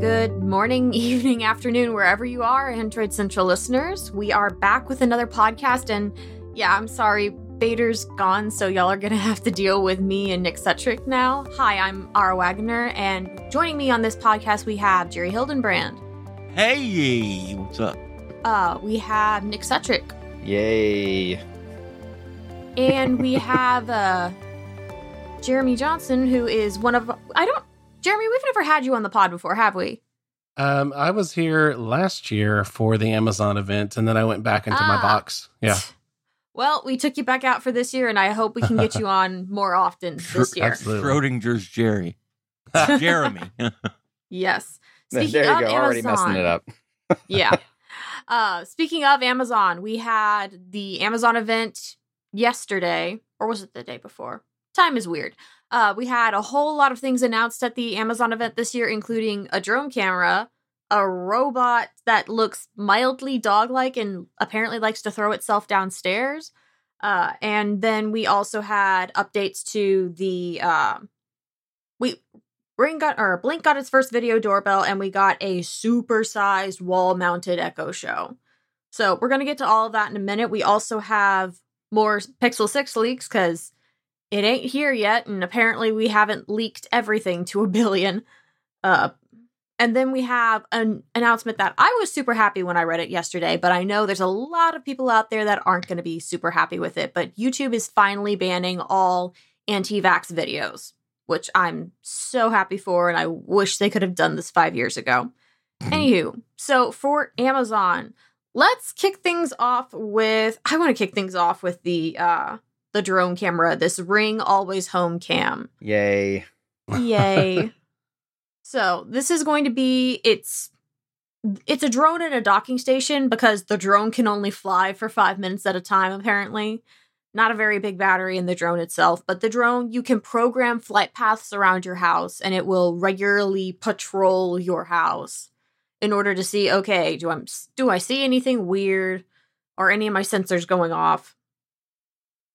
Good morning, evening, afternoon, wherever you are, Android Central listeners. We are back with another podcast. And yeah, I'm sorry, Bader's gone, so y'all are going to have to deal with me and Nick Sutrich now. Hi, I'm Ara Wagner, and joining me on this podcast, we have Jerry Hildenbrand. Hey, what's up? Uh, we have Nick Sutrich. Yay. And we have uh, Jeramy Johnson, who is one of. I don't. Jeramy, we've never had you on the pod before, have we? Um, I was here last year for the Amazon event, and then I went back into Ah. my box. Yeah, Well, we took you back out for this year, and I hope we can get you on more often this year. absolutely. Schrodinger's Jerry. Jeramy. Yes. there you Speaking go, of already messing it up. yeah. Uh, speaking of Amazon, we had the Amazon event yesterday, or was it the day before? Time is weird. Uh, we had a whole lot of things announced at the Amazon event this year, including a drone camera, a robot that looks mildly dog like and apparently likes to throw itself downstairs. Uh, and then we also had updates to the uh, we Ring got or Blink got its first video doorbell, and we got a super-sized wall-mounted Echo Show. So we're gonna get to all of that in a minute. We also have more Pixel Six leaks because it ain't here yet, and apparently we haven't leaked everything to a billion. Uh, and then we have an announcement that I was super happy when I read it yesterday, but I know there's a lot of people out there that aren't going to be super happy with it. But YouTube is finally banning all anti-vax videos which I'm so happy for, and I wish they could have done this five years ago. Anywho, so for Amazon, let's kick things off with I want to kick things off with the uh the drone camera, this Ring Always Home Cam. Yay. Yay. so this is going to be it's it's a drone at a docking station because the drone can only fly for five minutes at a time, apparently. Not a very big battery in the drone itself, but the drone, you can program flight paths around your house and it will regularly patrol your house in order to see, okay, do I do I see anything weird or any of my sensors going off?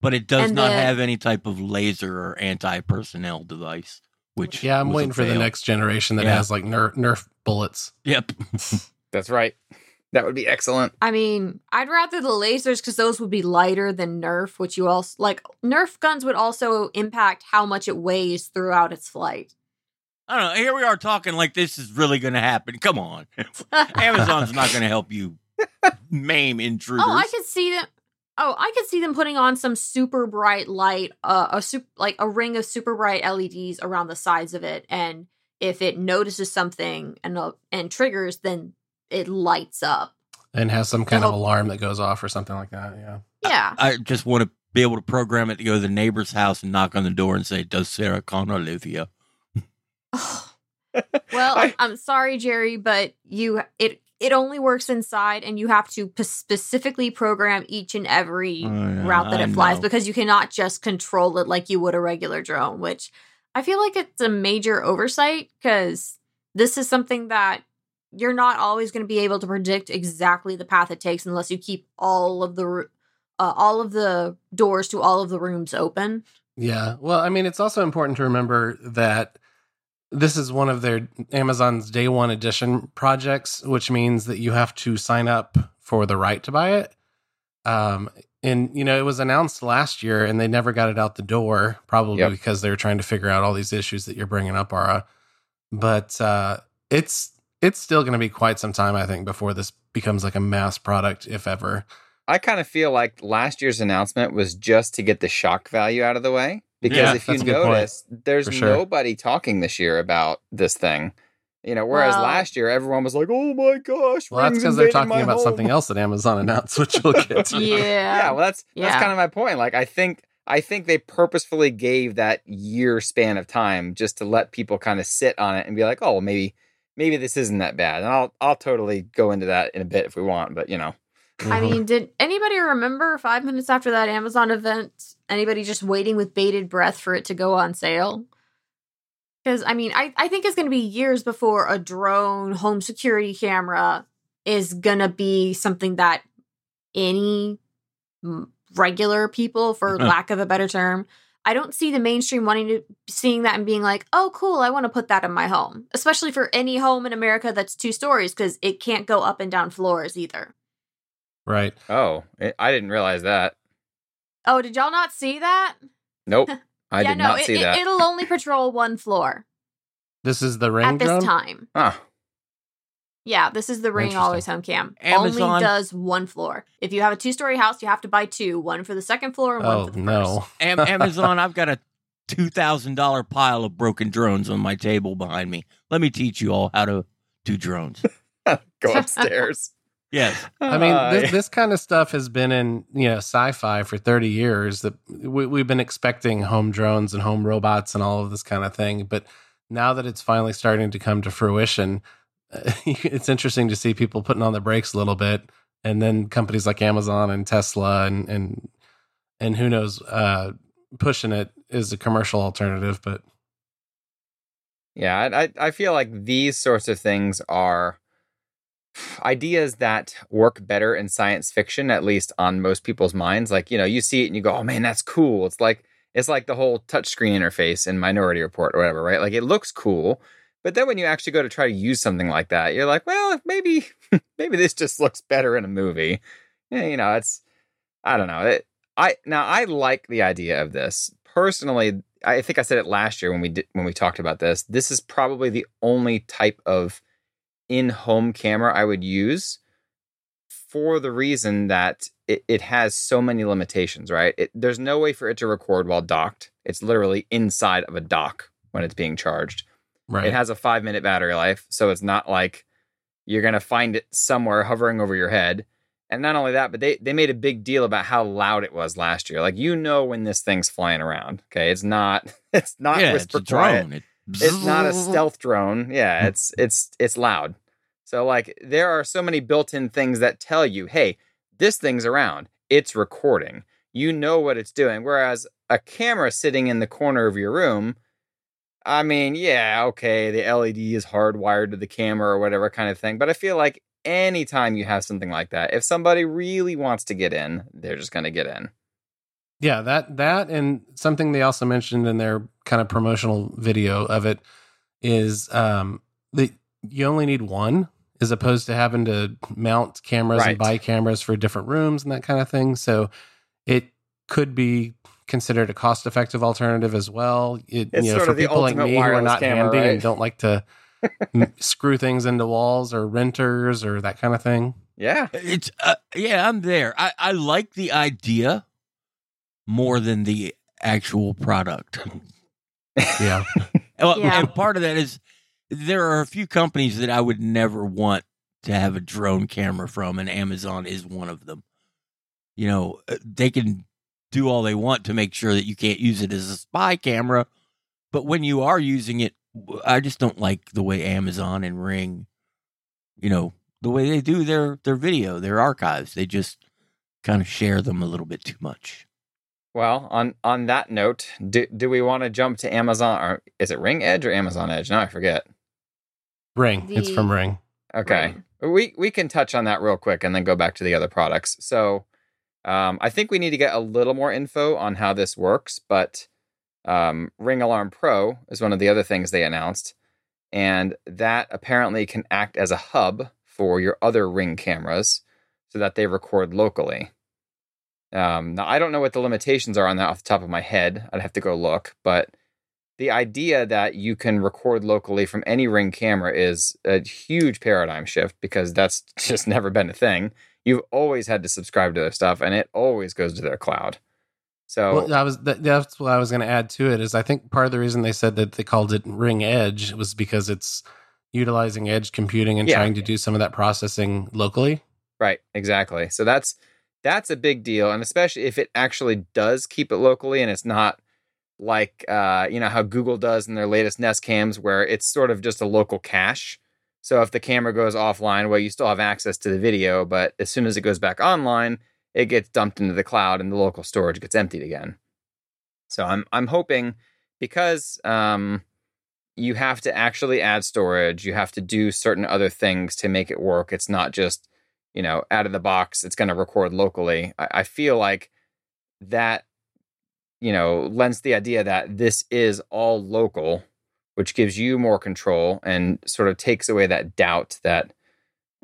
But it does And not the- have any type of laser or anti personnel device. Which yeah. I'm waiting for the next generation that Yeah. has like Nerf, Nerf bullets. Yep. That's right. That would be excellent. I mean, I'd rather the lasers because those would be lighter than Nerf, which you also like. Nerf guns would also impact how much it weighs throughout its flight. I don't know. Here we are talking like this is really going to happen. Come on. Amazon's not going to help you maim intruders. Oh, I could see them. Oh, I could see them putting on some super bright light, uh, a super like a ring of super bright LEDs around the sides of it, and if it notices something and uh, and triggers, then it lights up. And has some kind of Oh. alarm that goes off or something like that. Yeah. Yeah, I just want to be able to program it to go to the neighbor's house and knock on the door and say, Does Sarah Connor live here? well, I- I'm sorry, Jerry, but you it it only works inside, and you have to p- specifically program each and every Oh, yeah, route that I it flies know. because you cannot just control it like you would a regular drone. Which I feel like it's a major oversight because this is something that you're not always going to be able to predict exactly the path it takes unless you keep all of the uh, all of the doors to all of the rooms open. Yeah. Well, I mean, it's also important to remember that this is one of their Amazon's day one edition projects, which means that you have to sign up for the right to buy it. Um, and you know, it was announced last year, and they never got it out the door, probably Yep. because they were trying to figure out all these issues that you're bringing up, Ara. But uh, it's it's still going to be quite some time, I think, before this becomes like a mass product, if ever. I kind of feel like last year's announcement was just to get the shock value out of the way. Because Yeah, if you that's a good point. notice, there's sure. nobody talking this year about this thing. You know, whereas Well- last year everyone was like, "Oh my gosh!" Well, that's because they're talking about home." something else that Amazon announced, which we'll get to. Yeah. yeah well that's Yeah. that's kind of my point like i think i think they purposefully gave that year span of time just to let people kind of sit on it and be like oh well, maybe maybe this isn't that bad and i'll i'll totally go into that in a bit if we want but you know I Mhm. mean, did anybody remember five minutes after that Amazon event? Anybody just waiting with bated breath for it to go on sale? Because I mean, I, I think it's going to be years before a drone home security camera is going to be something that any regular people, for lack of a better term, I don't see the mainstream wanting to seeing that and being like, "Oh, cool, I want to put that in my home." Especially for any home in America that's two stories because it can't go up and down floors either. Right. Oh, eh, I didn't realize that. Oh, did y'all not see that? Nope, I yeah, did no, not it, see it, that. It'll only patrol one floor This is the ring at this drone. time. Huh. Yeah, this is the Ring Always Home Cam. Amazon- Only does one floor. If you have a two story house, you have to buy two one for the second floor and one Oh for the no. first. Am- Amazon, I've got a two thousand dollar pile of broken drones on my table behind me. Let me teach you all how to do drones. Go upstairs. Yes, I mean, Uh, this, this kind of stuff has been in you know sci-fi for thirty years. That we, we've been expecting home drones and home robots and all of this kind of thing, but now that it's finally starting to come to fruition, it's interesting to see people putting on the brakes a little bit, and then companies like Amazon and Tesla and and and who knows, uh, pushing it is a commercial alternative. But Yeah, I, I I feel like these sorts of things are ideas that work better in science fiction, at least on most people's minds. Like, you know, you see it and you go, "Oh man, that's cool." It's like it's like the whole touchscreen interface in Minority Report or whatever, right? Like, it looks cool, but then when you actually go to try to use something like that, you're like, "Well, maybe maybe this just looks better in a movie." Yeah, you know, it's I don't know. It, I now I like the idea of this personally. I think I said it last year when we did when we talked about this. This is probably the only type of in-home camera I would use for the reason that it, it has so many limitations. Right? It, there's no way for it to record while docked. It's literally inside of a dock when it's being charged. right, It has a five minute battery life, so it's not like you're gonna find it somewhere hovering over your head. And not only that, but they, they made a big deal about how loud it was last year. Like you know when this thing's flying around. Okay. It's not it's not yeah, it's whisper a quiet. drone. It- It's not a stealth drone. Yeah, it's it's it's loud. So like there are so many built-in things that tell you, hey, this thing's around. It's recording. You know what it's doing. Whereas a camera sitting in the corner of your room, I mean, yeah, okay, the LED is hardwired to the camera or whatever kind of thing. But I feel like anytime you have something like that, if somebody really wants to get in, they're just going to get in. Yeah, that that and something they also mentioned in their kind of promotional video of it is um that you only need one as opposed to having to mount cameras Right. and buy cameras for different rooms and that kind of thing. So it could be considered a cost effective alternative as well. It, It's you know, sort for of the people like me who are not camera, handy right? and don't like to screw things into walls or renters or that kind of thing. Yeah. It's uh, yeah, I'm there. I, I like the idea more than the actual product. Yeah. Well, Yeah. And part of that is there are a few companies that I would never want to have a drone camera from, and Amazon is one of them. You know, uh, they can do all they want to make sure that you can't use it as a spy camera, but when you are using it, I just don't like the way Amazon and Ring, you know, the way they do their their video, their archives. They just kind of share them a little bit too much. Well, on on that note, do do we want to jump to Amazon or is it Ring Edge or Amazon Edge? Now I forget. Ring. it's from Ring. Okay. We we can touch on that real quick and then go back to the other products. So, um, I think we need to get a little more info on how this works, but um, Ring Alarm Pro is one of the other things they announced, and that apparently can act as a hub for your other Ring cameras, so that they record locally. Um, now I don't know what the limitations are on that off the top of my head. I'd have to go look, but the idea that you can record locally from any ring camera is a huge paradigm shift because that's just never been a thing. You've always had to subscribe to their stuff and it always goes to their cloud. So Well, I was that, that's what I was going to add to it is I think part of the reason they said that they called it Ring Edge was because it's utilizing edge computing and Yeah. trying to do some of that processing locally. Right, exactly. So that's that's a big deal, and especially if it actually does keep it locally and it's not like uh, you know how Google does in their latest Nest cams, where it's sort of just a local cache. So if the camera goes offline, well, you still have access to the video, but as soon as it goes back online, it gets dumped into the cloud and the local storage gets emptied again. So I'm I'm hoping because um, you have to actually add storage, you have to do certain other things to make it work. It's not just you know, out of the box, it's going to record locally. I, I feel like that, you know, lends the idea that this is all local, which gives you more control and sort of takes away that doubt that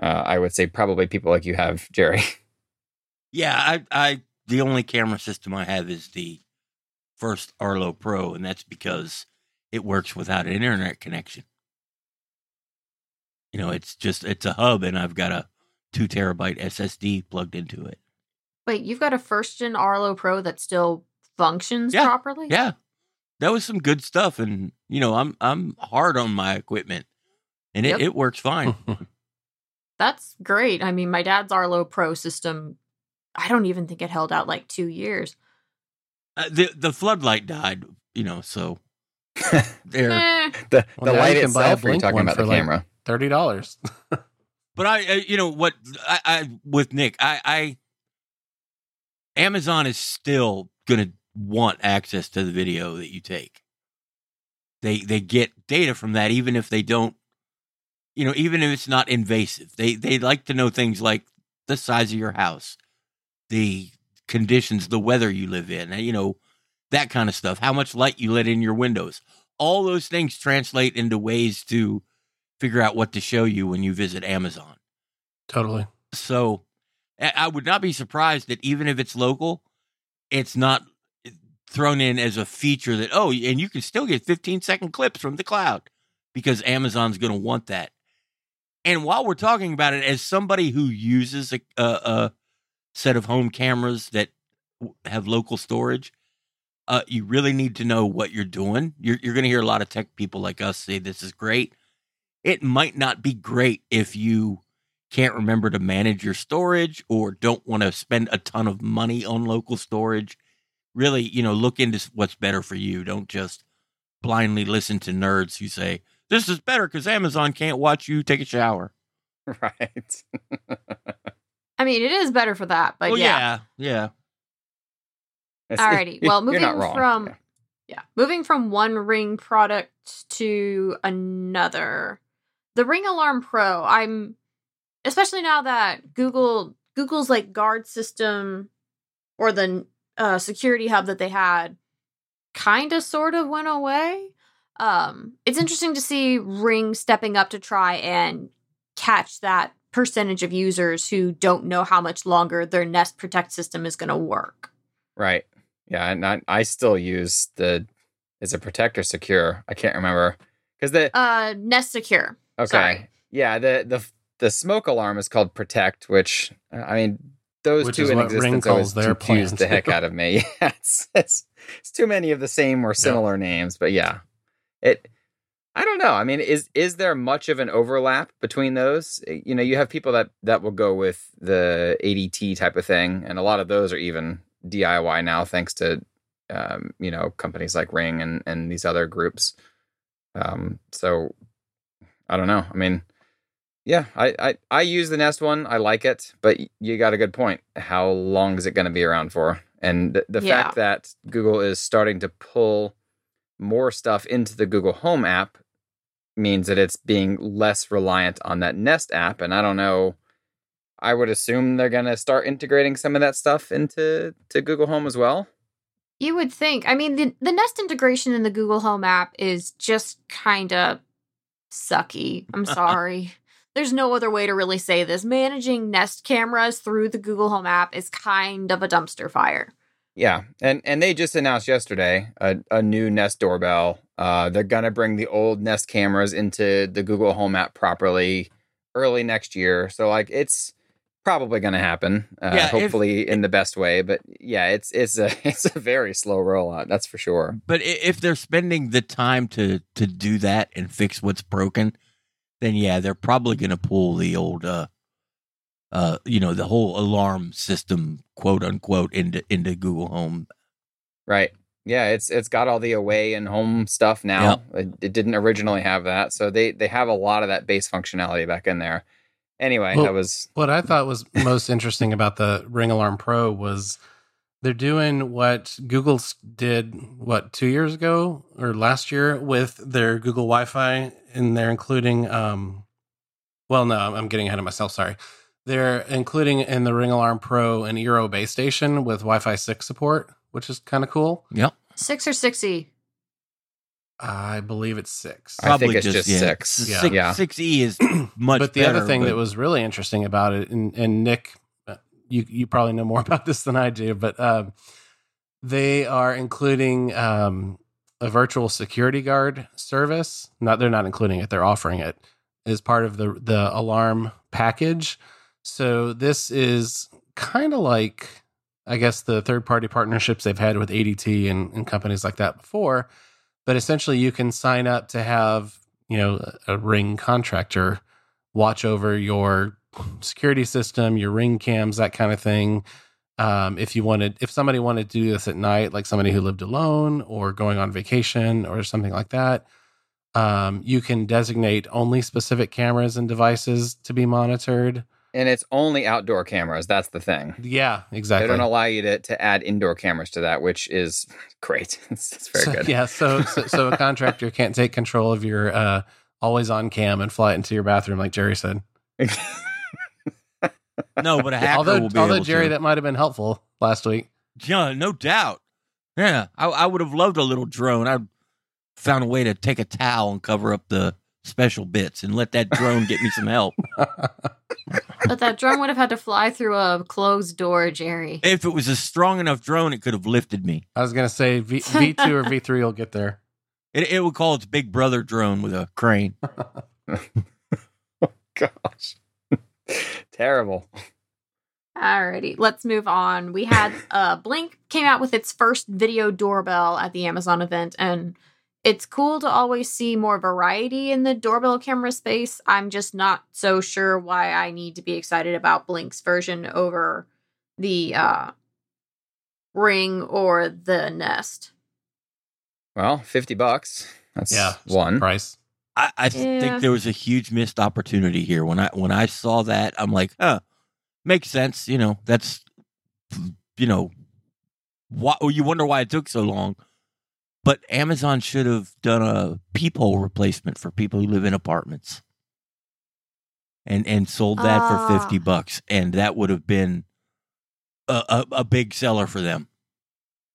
uh, I would say probably people like you have, Jerry. Yeah, I, I the only camera system I have is the first Arlo Pro, and that's because it works without an internet connection. You know, it's just it's a hub, and I've got a two terabyte SSD plugged into it. Wait, you've got a first gen Arlo Pro that still functions Yeah, properly? Yeah, that was some good stuff, and you know, I'm I'm hard on my equipment, and it, Yep. it works fine. That's great. I mean, my dad's Arlo Pro system, I don't even think it held out like two years. uh, the the floodlight died, you know, so there. Eh, the Well, the now light you buy a itself, or you're talking about for, the like, camera? Thirty dollars. But I, uh, you know what, I, I with Nick, I, I, Amazon is still gonna want access to the video that you take. They they get data from that, even if they don't, you know, even if it's not invasive. They they like to know things like the size of your house, the conditions, the weather you live in, you know, that kind of stuff. How much light you let in your windows. All those things translate into ways to figure out what to show you when you visit Amazon. Totally. So I would not be surprised that even if it's local, it's not thrown in as a feature that, oh, and you can still get 15 second clips from the cloud because Amazon's going to want that. And while we're talking about it, as somebody who uses a, a, a set of home cameras that have local storage, uh, you really need to know what you're doing. You're, you're going to hear a lot of tech people like us say this is great. It might not be great if you can't remember to manage your storage or don't want to spend a ton of money on local storage. Really, you know, look into what's better for you. Don't just blindly listen to nerds who say, this is better because Amazon can't watch you take a shower. right. I mean, it is better for that, but well, yeah. yeah, yeah. It's- Alrighty. you're- Well, you're not moving wrong. from- Yeah. Yeah. Moving from one ring product to another. The Ring Alarm Pro, I'm especially now that Google Google's like guard system or the uh, security hub that they had kind of sort of went away. Um it's interesting to see Ring stepping up to try and catch that percentage of users who don't know how much longer their Nest Protect system is going to work. Right. Yeah, and I, I still use the is it protect or secure? I can't remember because the Uh Nest Secure. Okay, sorry. yeah the the the smoke alarm is called protect, which I mean those Which two is in what existence always calls their confuse the heck out of me. Yeah, it's, it's it's too many of the same or similar names, but yeah, it. I don't know. I mean, is is there much of an overlap between those? You know, you have people that that will go with the ADT type of thing, and a lot of those are even DIY now, thanks to um, you know companies like Ring and and these other groups. Um, so I don't know. I mean, yeah, I, I I use the Nest one. I like it, but you got a good point. How long is it going to be around for? And the, the Yeah. fact that Google is starting to pull more stuff into the Google Home app means that it's being less reliant on that Nest app. And I don't know. I would assume they're going to start integrating some of that stuff into to Google Home as well. You would think. I mean, the, the Nest integration in the Google Home app is just kind of sucky. I'm sorry. There's no other way to really say this. Managing Nest cameras through the Google Home app is kind of a dumpster fire. Yeah, and and they just announced yesterday a, a new Nest doorbell. Uh, they're gonna bring the old Nest cameras into the Google Home app properly early next year. So like it's probably gonna happen. Uh, Yeah, if- hopefully in the best way. But yeah, it's it's a it's a very slow rollout. That's for sure. But if they're spending the time to to do that and fix what's broken, then yeah, they're probably going to pull the old, uh, uh, you know, the whole alarm system, quote unquote, into into Google Home. Right. Yeah, it's it's got all the away and home stuff now. It, it didn't originally have that, so they they have a lot of that base functionality back in there. Anyway, Well, that was What I thought was most interesting about the Ring Alarm Pro was they're doing what Google did what two years ago or last year with their Google Wi-Fi, and they're including. um Well, no, I'm- I'm getting ahead of myself. Sorry. They're including in the Ring Alarm Pro an Eero base station with Wi-Fi six support, which is kind of cool. Yep. Six or sixty. I believe it's six. I think it's just yeah. six. Yeah. Six, Yeah. 6E is much but the better, other thing but- that was really interesting about it, and, and Nick, uh, you you probably know more about this than I do, but um, they are including um, a virtual security guard service. Not they're not including it; they're offering it as part of the the alarm package. So this is kind of like, I guess, the third party partnerships they've had with ADT and, and companies like that before. But essentially, you can sign up to have you know a ring contractor watch over your security system, your ring cams, that kind of thing. Um, if you wanted, if somebody wanted to do this at night, like somebody who lived alone or going on vacation or something like that, um, you can designate only specific cameras and devices to be monitored. And it's only outdoor cameras. That's the thing. Yeah, exactly. They don't allow you to, to add indoor cameras to that, which is great. it's, it's very So- good. Yeah, so, so so a contractor can't take control of your uh, always on cam and fly it into your bathroom, like Jerry said. no, but a hacker although will be although able Jerry, to. that might have been helpful last week. Yeah, no doubt. Yeah, I, I would have loved a little drone. I found a way to take a towel and cover up the special bits and let that drone get me some help. But that drone would have had to fly through a closed door, Jerry. If it was a strong enough drone, it could have lifted me. I was gonna say v, V two or V three will get there. It, it would call its big brother drone with a crane. Gosh. Terrible. Alrighty, let's move on. We had uh Blink came out with its first video doorbell at the Amazon event, and it's cool to always see more variety in the doorbell camera space. I'm just not so sure why I need to be excited about Blink's version over the uh Ring or the Nest. Well, 50 bucks. That's Yeah, one. price. I, I Yeah. think there was a huge missed opportunity here. When I when I saw that, I'm like, huh, makes sense. You know, that's you know, why you wonder why it took so long. But Amazon should have done a peephole replacement for people who live in apartments, and and sold that Ah. for fifty bucks, and that would have been a, a, a big seller for them.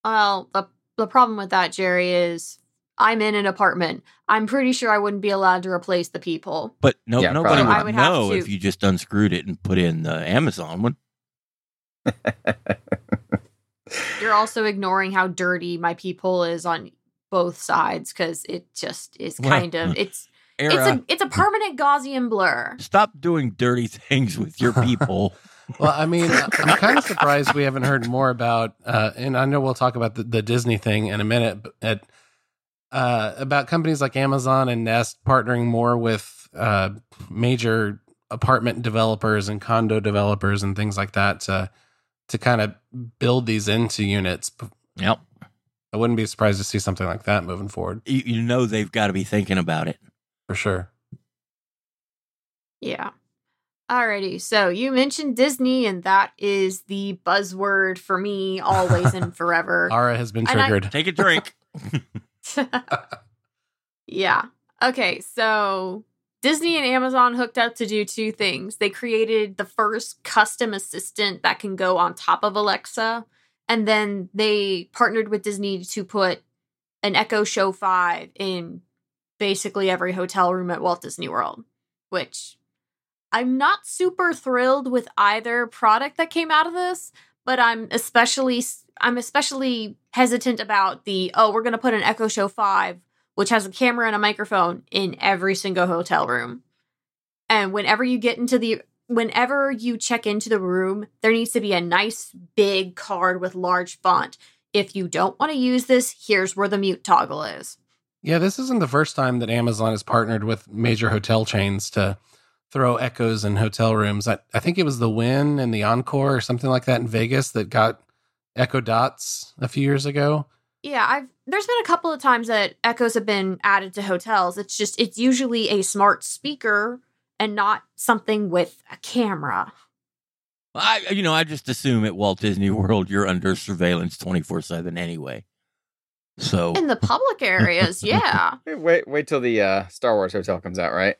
Well, the the problem with that, Jerry, is I'm in an apartment. I'm pretty sure I wouldn't be allowed to replace the people. But no, Yeah, nobody probably would. I would know to- if you just unscrewed it and put in the Amazon one. You're also ignoring how dirty my peephole is on both sides because it just is Well, kind of it's Ara, it's a it's a permanent Gaussian blur. stop doing dirty things with your people. Well, I mean, I'm kind of surprised we haven't heard more about, uh, and I know we'll talk about the, the Disney thing in a minute, but at, uh, about companies like Amazon and Nest partnering more with uh, major apartment developers and condo developers and things like that to to kind of build these into units. yep. I wouldn't be surprised to see something like that moving forward You, you know they've got to be thinking about it. for sure. Yeah. Alrighty, so you mentioned Disney, and that is the buzzword for me always and forever. Ara has been And I- triggered. Take a drink. yeah. Okay, so Disney and Amazon hooked up to do two things. They created the first custom assistant that can go on top of Alexa, and then they partnered with Disney to put an Echo Show 5 in basically every hotel room at Walt Disney World, which I'm not super thrilled with either product that came out of this, but I'm especially I'm especially hesitant about the oh, we're going to put an Echo Show 5 which has a camera and a microphone in every single hotel room. And whenever you get into the whenever you check into the room, there needs to be a nice big card with large font. If you don't want to use this, here's where the mute toggle is. Yeah, this isn't the first time that Amazon has partnered with major hotel chains to throw echoes in hotel rooms. I, I think it was the Wynn and the Encore or something like that in Vegas that got Echo Dots a few years ago. Yeah, I've there's been a couple of times that echoes have been added to hotels. It's just it's usually a smart speaker and not something with a camera. I, you know, I just assume at Walt Disney World you're under surveillance twenty four seven anyway. So In the public areas, yeah. Wait, wait till the uh, Star Wars hotel comes out, right?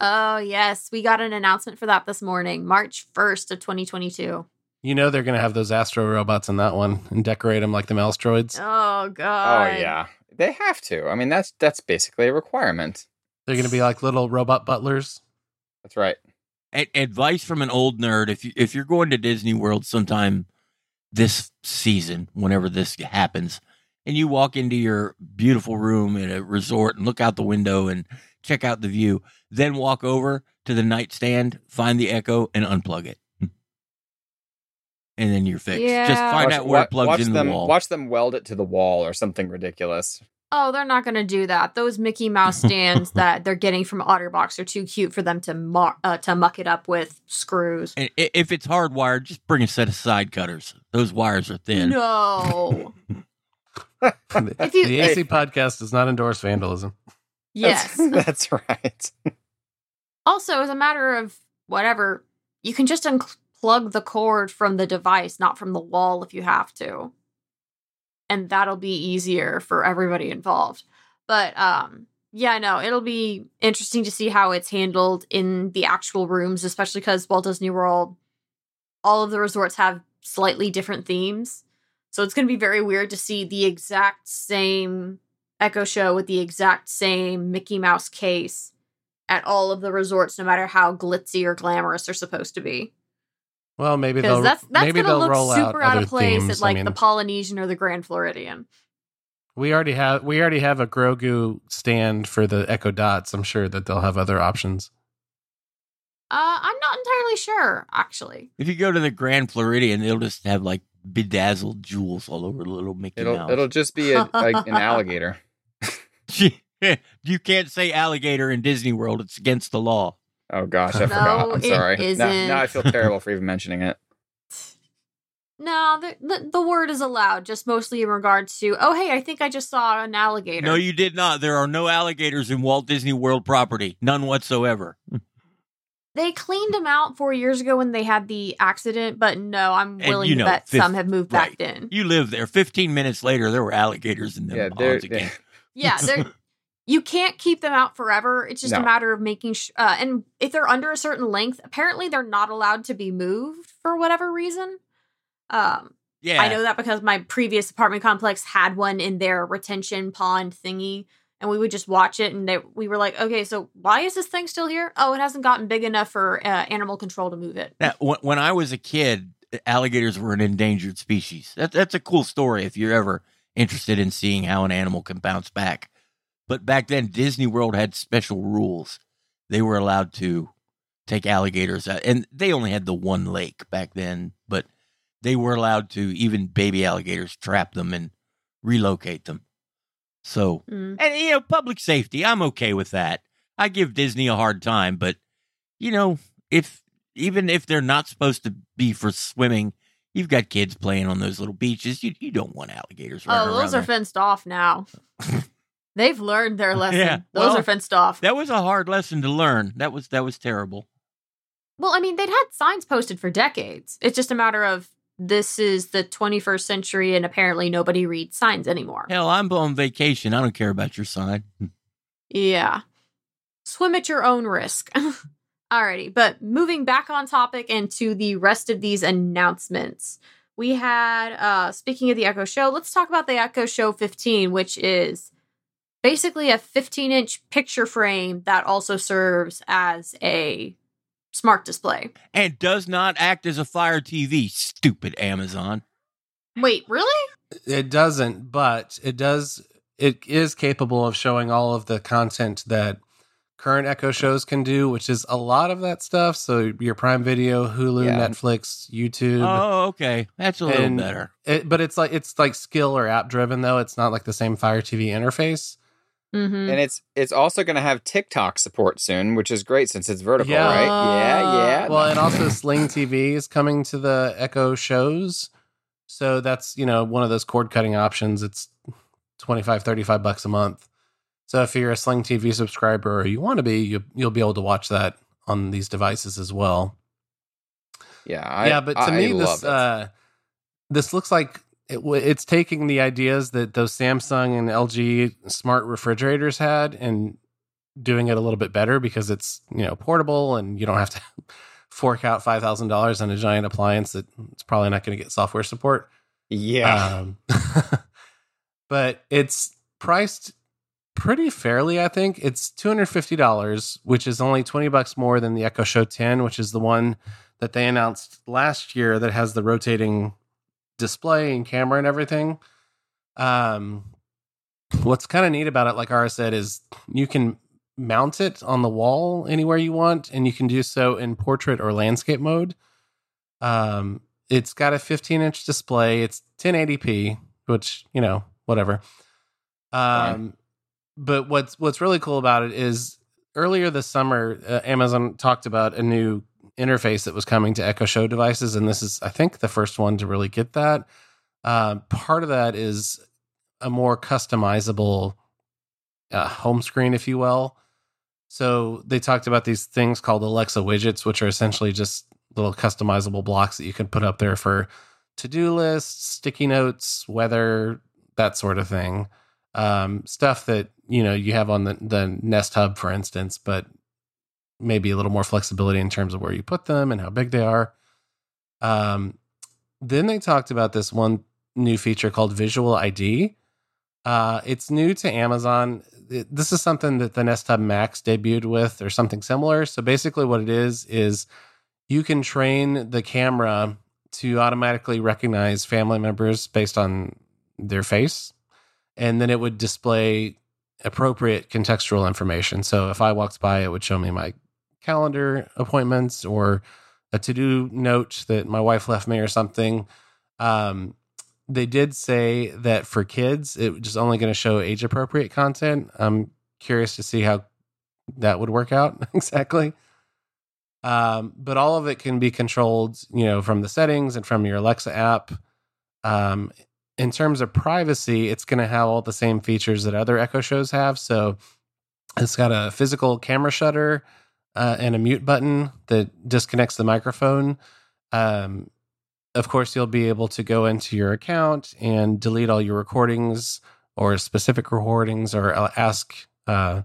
Oh, yes. We got an announcement for that this morning, March 1st of 2022. You know they're going to have those Astro robots in that one and decorate them like the mouse droids. Oh, oh god. Oh yeah, they have to. I mean, that's that's basically a requirement. They're going to be like little robot butlers. That's right. A- advice from an old nerd: if you if you're going to Disney World sometime this season, whenever this happens, and you walk into your beautiful room at a resort and look out the window and check out the view, then walk over to the nightstand, find the Echo, and unplug it, and then you're fixed. Just find watch, out where wa- it plugs watch in them, the wall. Watch them weld it to the wall or something ridiculous. Oh, they're not going to do that. Those Mickey Mouse stands that they're getting from OtterBox are too cute for them to mu- uh, to muck it up with screws. And if it's hardwired, just bring a set of side cutters. Those wires are thin. No. the If you- the AC podcast does not endorse vandalism. yes. That's, that's right. also, as a matter of whatever, you can just unplug the cord from the device, not from the wall if you have to. And that'll be easier for everybody involved. But um yeah, no, it'll be interesting to see how it's handled in the actual rooms, especially because Walt Disney World, all of the resorts have slightly different themes. So it's going to be very weird to see the exact same Echo Show with the exact same Mickey Mouse case at all of the resorts, no matter how glitzy or glamorous they're supposed to be. Well, maybe they'll that's that's maybe gonna they'll look roll out super out other of place themes. at like I mean, the Polynesian or the Grand Floridian. we already have we already have a Grogu stand for the Echo Dots. I'm sure that they'll have other options. Uh, I'm not entirely sure, actually. If you go to the Grand Floridian, they'll just have like bedazzled jewels all over the little Mickey It'll Mouse. it'll just be a, like an alligator. you can't say alligator in Disney World. It's against the law. Oh gosh, I No, forgot. I'm sorry. Now, now I feel terrible for even mentioning it. No, the, the the word is allowed, just mostly in regards to. Oh, hey, I think I just saw an alligator. No, you did not. There are no alligators in Walt Disney World property. None whatsoever. they cleaned them out four years ago when they had the accident, but no, I'm And willing you to bet fif- some have moved right. back in. You live there. 15 minutes later, there were alligators in them Yeah, they're, ponds again. Yeah, they're you can't keep them out forever. It's just a matter of making sh- uh, and if they're under a certain length, apparently they're not allowed to be moved for whatever reason. Um, Yeah. I know that because my previous apartment complex had one in their retention pond thingy, and we would just watch it, and they, we were like, okay, so why is this thing still here? Oh, it hasn't gotten big enough for uh, animal control to move it. Now, when, when I was a kid, alligators were an endangered species. That, that's a cool story if you're ever interested in seeing how an animal can bounce back. But back then, Disney World had special rules. They were allowed to take alligators out, and they only had the one lake back then, but they were allowed to, even baby alligators, trap them and relocate them. So, Mm. and you know, public safety, I'm okay with that. I give Disney a hard time, but you know, if even if they're not supposed to be for swimming, you've got kids playing on those little beaches. You you don't want alligators Oh, those are there. fenced off now. They've learned their lesson. Yeah, those well, are fenced off. That was a hard lesson to learn. That was that was terrible. Well, I mean, they'd had signs posted for decades. It's just a matter of this is the 21st century, and apparently nobody reads signs anymore. Hell, I'm on vacation. I don't care about your sign. Yeah. Swim at your own risk. Alrighty, but moving back on topic and to the rest of these announcements. We had, uh, speaking of the Echo Show, let's talk about the Echo Show 15, which is basically a 15 inch picture frame that also serves as a smart display. And does not act as a Fire TV. Stupid Amazon. Wait, really? It doesn't, but it does. It is capable of showing all of the content that current Echo shows can do, which is a lot of that stuff. So your Prime Video, Hulu, Yeah. Netflix, YouTube. Oh, okay. That's a little And- better. It, but it's like it's like skill or app driven though. It's not like the same Fire TV interface. Mm-hmm. And it's it's also going to have TikTok support soon, which is great since it's vertical, Yeah. right? Yeah, yeah. Well, and also Sling TV is coming to the Echo shows. So that's, you know, one of those cord cutting options. It's 25, 35 bucks a month. So if you're a Sling TV subscriber or you want to be, you, you'll be able to watch that on these devices as well. yeah, I, yeah, but to I me, this uh, this looks like it, it's taking the ideas that those Samsung and LG smart refrigerators had and doing it a little bit better because it's you know portable and you don't have to fork out five thousand dollars on a giant appliance that it's probably not going to get software support. Yeah. Um, but it's priced pretty fairly, I think. It's $250, which is only 20 bucks more than the Echo Show 10, which is the one that they announced last year that has the rotating display and camera and everything. Um, what's kind of neat about it, like Ara said, is you can mount it on the wall anywhere you want, and you can do so in portrait or landscape mode. Um, it's got a 15 inch display. It's 1080p, which you know, whatever. Um, but what's what's really cool about it is earlier this summer, uh, Amazon talked about a new interface that was coming to Echo Show devices, and this is, I think, the first one to really get that. Uh, part of that is a more customizable uh, home screen, if you will. So they talked about these things called Alexa widgets, which are essentially just little customizable blocks that you can put up there for to do lists, sticky notes, weather, that sort of thing. Um, stuff that you know you have on the, the Nest Hub, for instance, but maybe a little more flexibility in terms of where you put them and how big they are. Um, then they talked about this one new feature called Visual ID. Uh, it's new to Amazon. It- this is something that the Nest Hub Max debuted with, or something similar. So basically, what it is is you can train the camera to automatically recognize family members based on their face, and then it would display appropriate contextual information. So if I walked by, it would show me my calendar appointments or a to do note that my wife left me or something. Um, they did say that for kids, it was just only going to show age appropriate content. I'm curious to see how that would work out exactly. Um, but all of it can be controlled, you know, from the settings and from your Alexa app. Um, in terms of privacy, it's going to have all the same features that other Echo shows have. So it's got a physical camera shutter uh, and a mute button that disconnects the microphone. Um, of course, you'll be able to go into your account and delete all your recordings or specific recordings or uh, ask uh,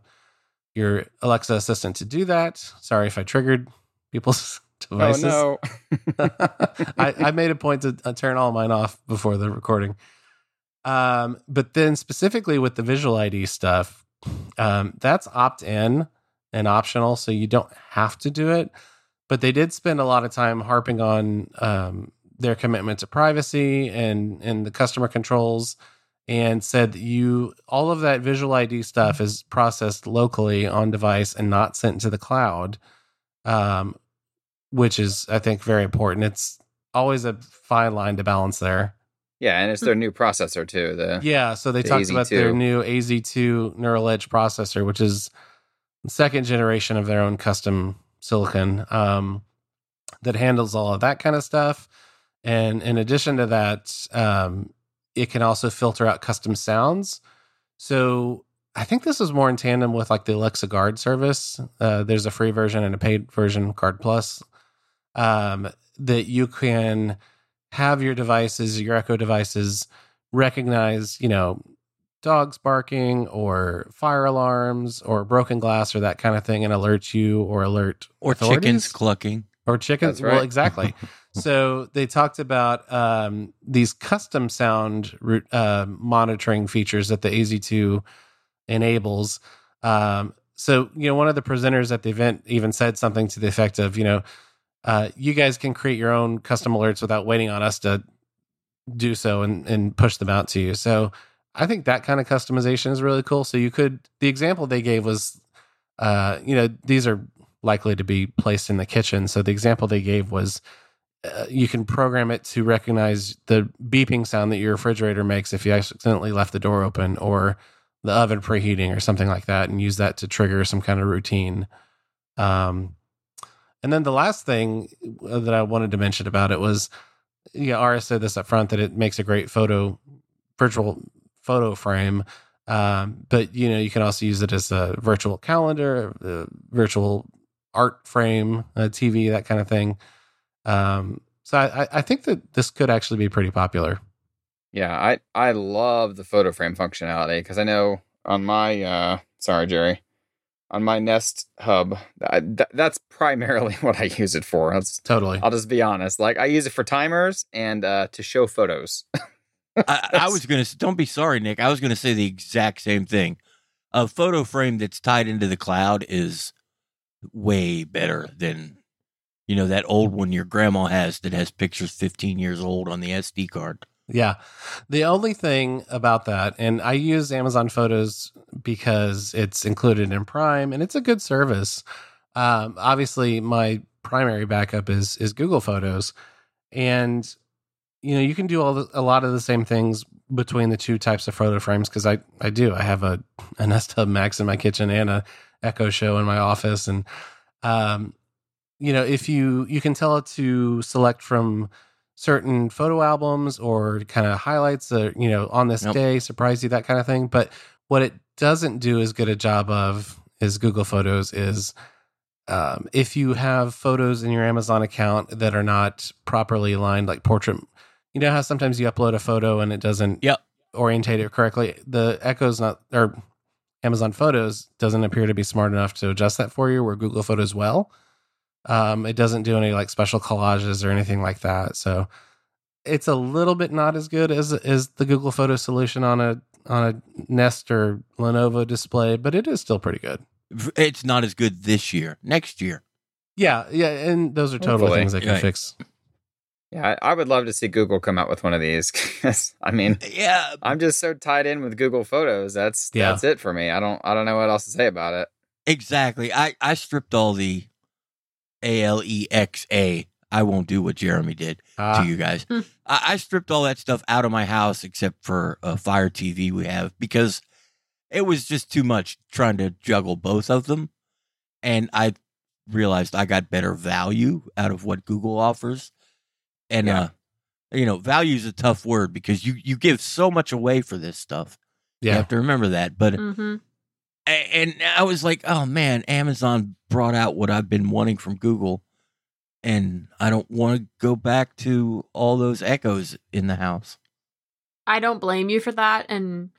your Alexa assistant to do that. Sorry if I triggered people's devices. Oh no. I, I made a point to uh, turn all mine off before the recording. Um, but then specifically with the visual ID stuff, um, that's opt in and optional, so you don't have to do it. But they did spend a lot of time harping on um, their commitment to privacy and and the customer controls, and said that you all of that visual ID stuff is processed locally on device and not sent to the cloud. Um, which is I think very important. It's always a fine line to balance there. yeah, and it's their new processor too. The Yeah, so they The talked about their new AZ2 Neural Edge processor, which is the second generation of their own custom silicon um, that handles all of that kind of stuff. And in addition to that, um, it can also filter out custom sounds. So I think this is more in tandem with like the Alexa Guard service. Uh, there's a free version and a paid version, Guard Plus, um, that you can have your devices, your Echo devices, recognize, you know, dogs barking or fire alarms or broken glass or that kind of thing and alert you or alert Or chickens clucking. or chickens. That's Well, exactly. so they talked about um, these custom sound root, uh, monitoring features that the AZ2 enables. Um, so you know, one of the presenters at the event even said something to the effect of, you know, uh, you guys can create your own custom alerts without waiting on us to do so and, and push them out to you. So I think that kind of customization is really cool. So you could the example they gave was uh, you know, these are likely to be placed in the kitchen. So the example they gave was uh, you can program it to recognize the beeping sound that your refrigerator makes if you accidentally left the door open or the oven preheating or something like that and use that to trigger some kind of routine. Um, and then the last thing that I wanted to mention about it was, yeah, Ara said this up front that it makes a great photo, virtual photo frame. Um, but you know, you can also use it as a virtual calendar, a virtual art frame, a TV, that kind of thing. Um, so I, I think that this could actually be pretty popular. Yeah, I I love the photo frame functionality because I know on my uh sorry Jerry on my Nest hub. I, th- that's primarily what I use it for. Let's, Totally. I'll just be honest. Like I use it for timers and uh, to show photos. I, I was gonna don't be sorry, Nick. I was gonna say the exact same thing. A photo frame that's tied into the cloud is way better than you know that old one your grandma has that has pictures 15 years old on the SD card. Yeah. The only thing about that, and I use Amazon Photos because it's included in Prime and it's a good service. Um, obviously, my primary backup is is Google Photos, and you know you can do all the, a lot of the same things between the two types of photo frames because I I do. I have a a Nest Hub Max in my kitchen and a Echo Show in my office, and um, you know if you you can tell it to select from certain photo albums or kind of highlights that you know on this Yep. day surprise you that kind of thing. But what it doesn't do as good a job of is google photos is um, if you have photos in your amazon account that are not properly aligned like portrait you know how sometimes you upload a photo and it doesn't Yep. orientate it correctly the echo's not or amazon photos doesn't appear to be smart enough to adjust that for you where google photos well um, it doesn't do any like special collages or anything like that. So it's a little bit not as good as as the Google Photo solution on a on a Nest or Lenovo display, but it is still pretty good. It's not as good this year. Next year, Yeah, yeah, and those are totally Hopefully. things they can Right. fix. Yeah, I, I would love to see Google come out with one of these. I mean, yeah. I'm just so tied in with Google Photos. That's Yeah. that's it for me. I don't I don't know what else to say about it. Exactly. I I stripped all the A L E X A. I won't do what Jeramy did Ah, to you guys. Hmm. I, I stripped all that stuff out of my house except for a Fire TV we have because it was just too much trying to juggle both of them, and I realized I got better value out of what Google offers, and Yeah. uh, you know, value is a tough word because you you give so much away for this stuff. You have to remember that, but hmm and I was like, oh man, Amazon brought out what I've been wanting from Google, and I don't want to go back to all those echoes in the house. I don't blame you for that. And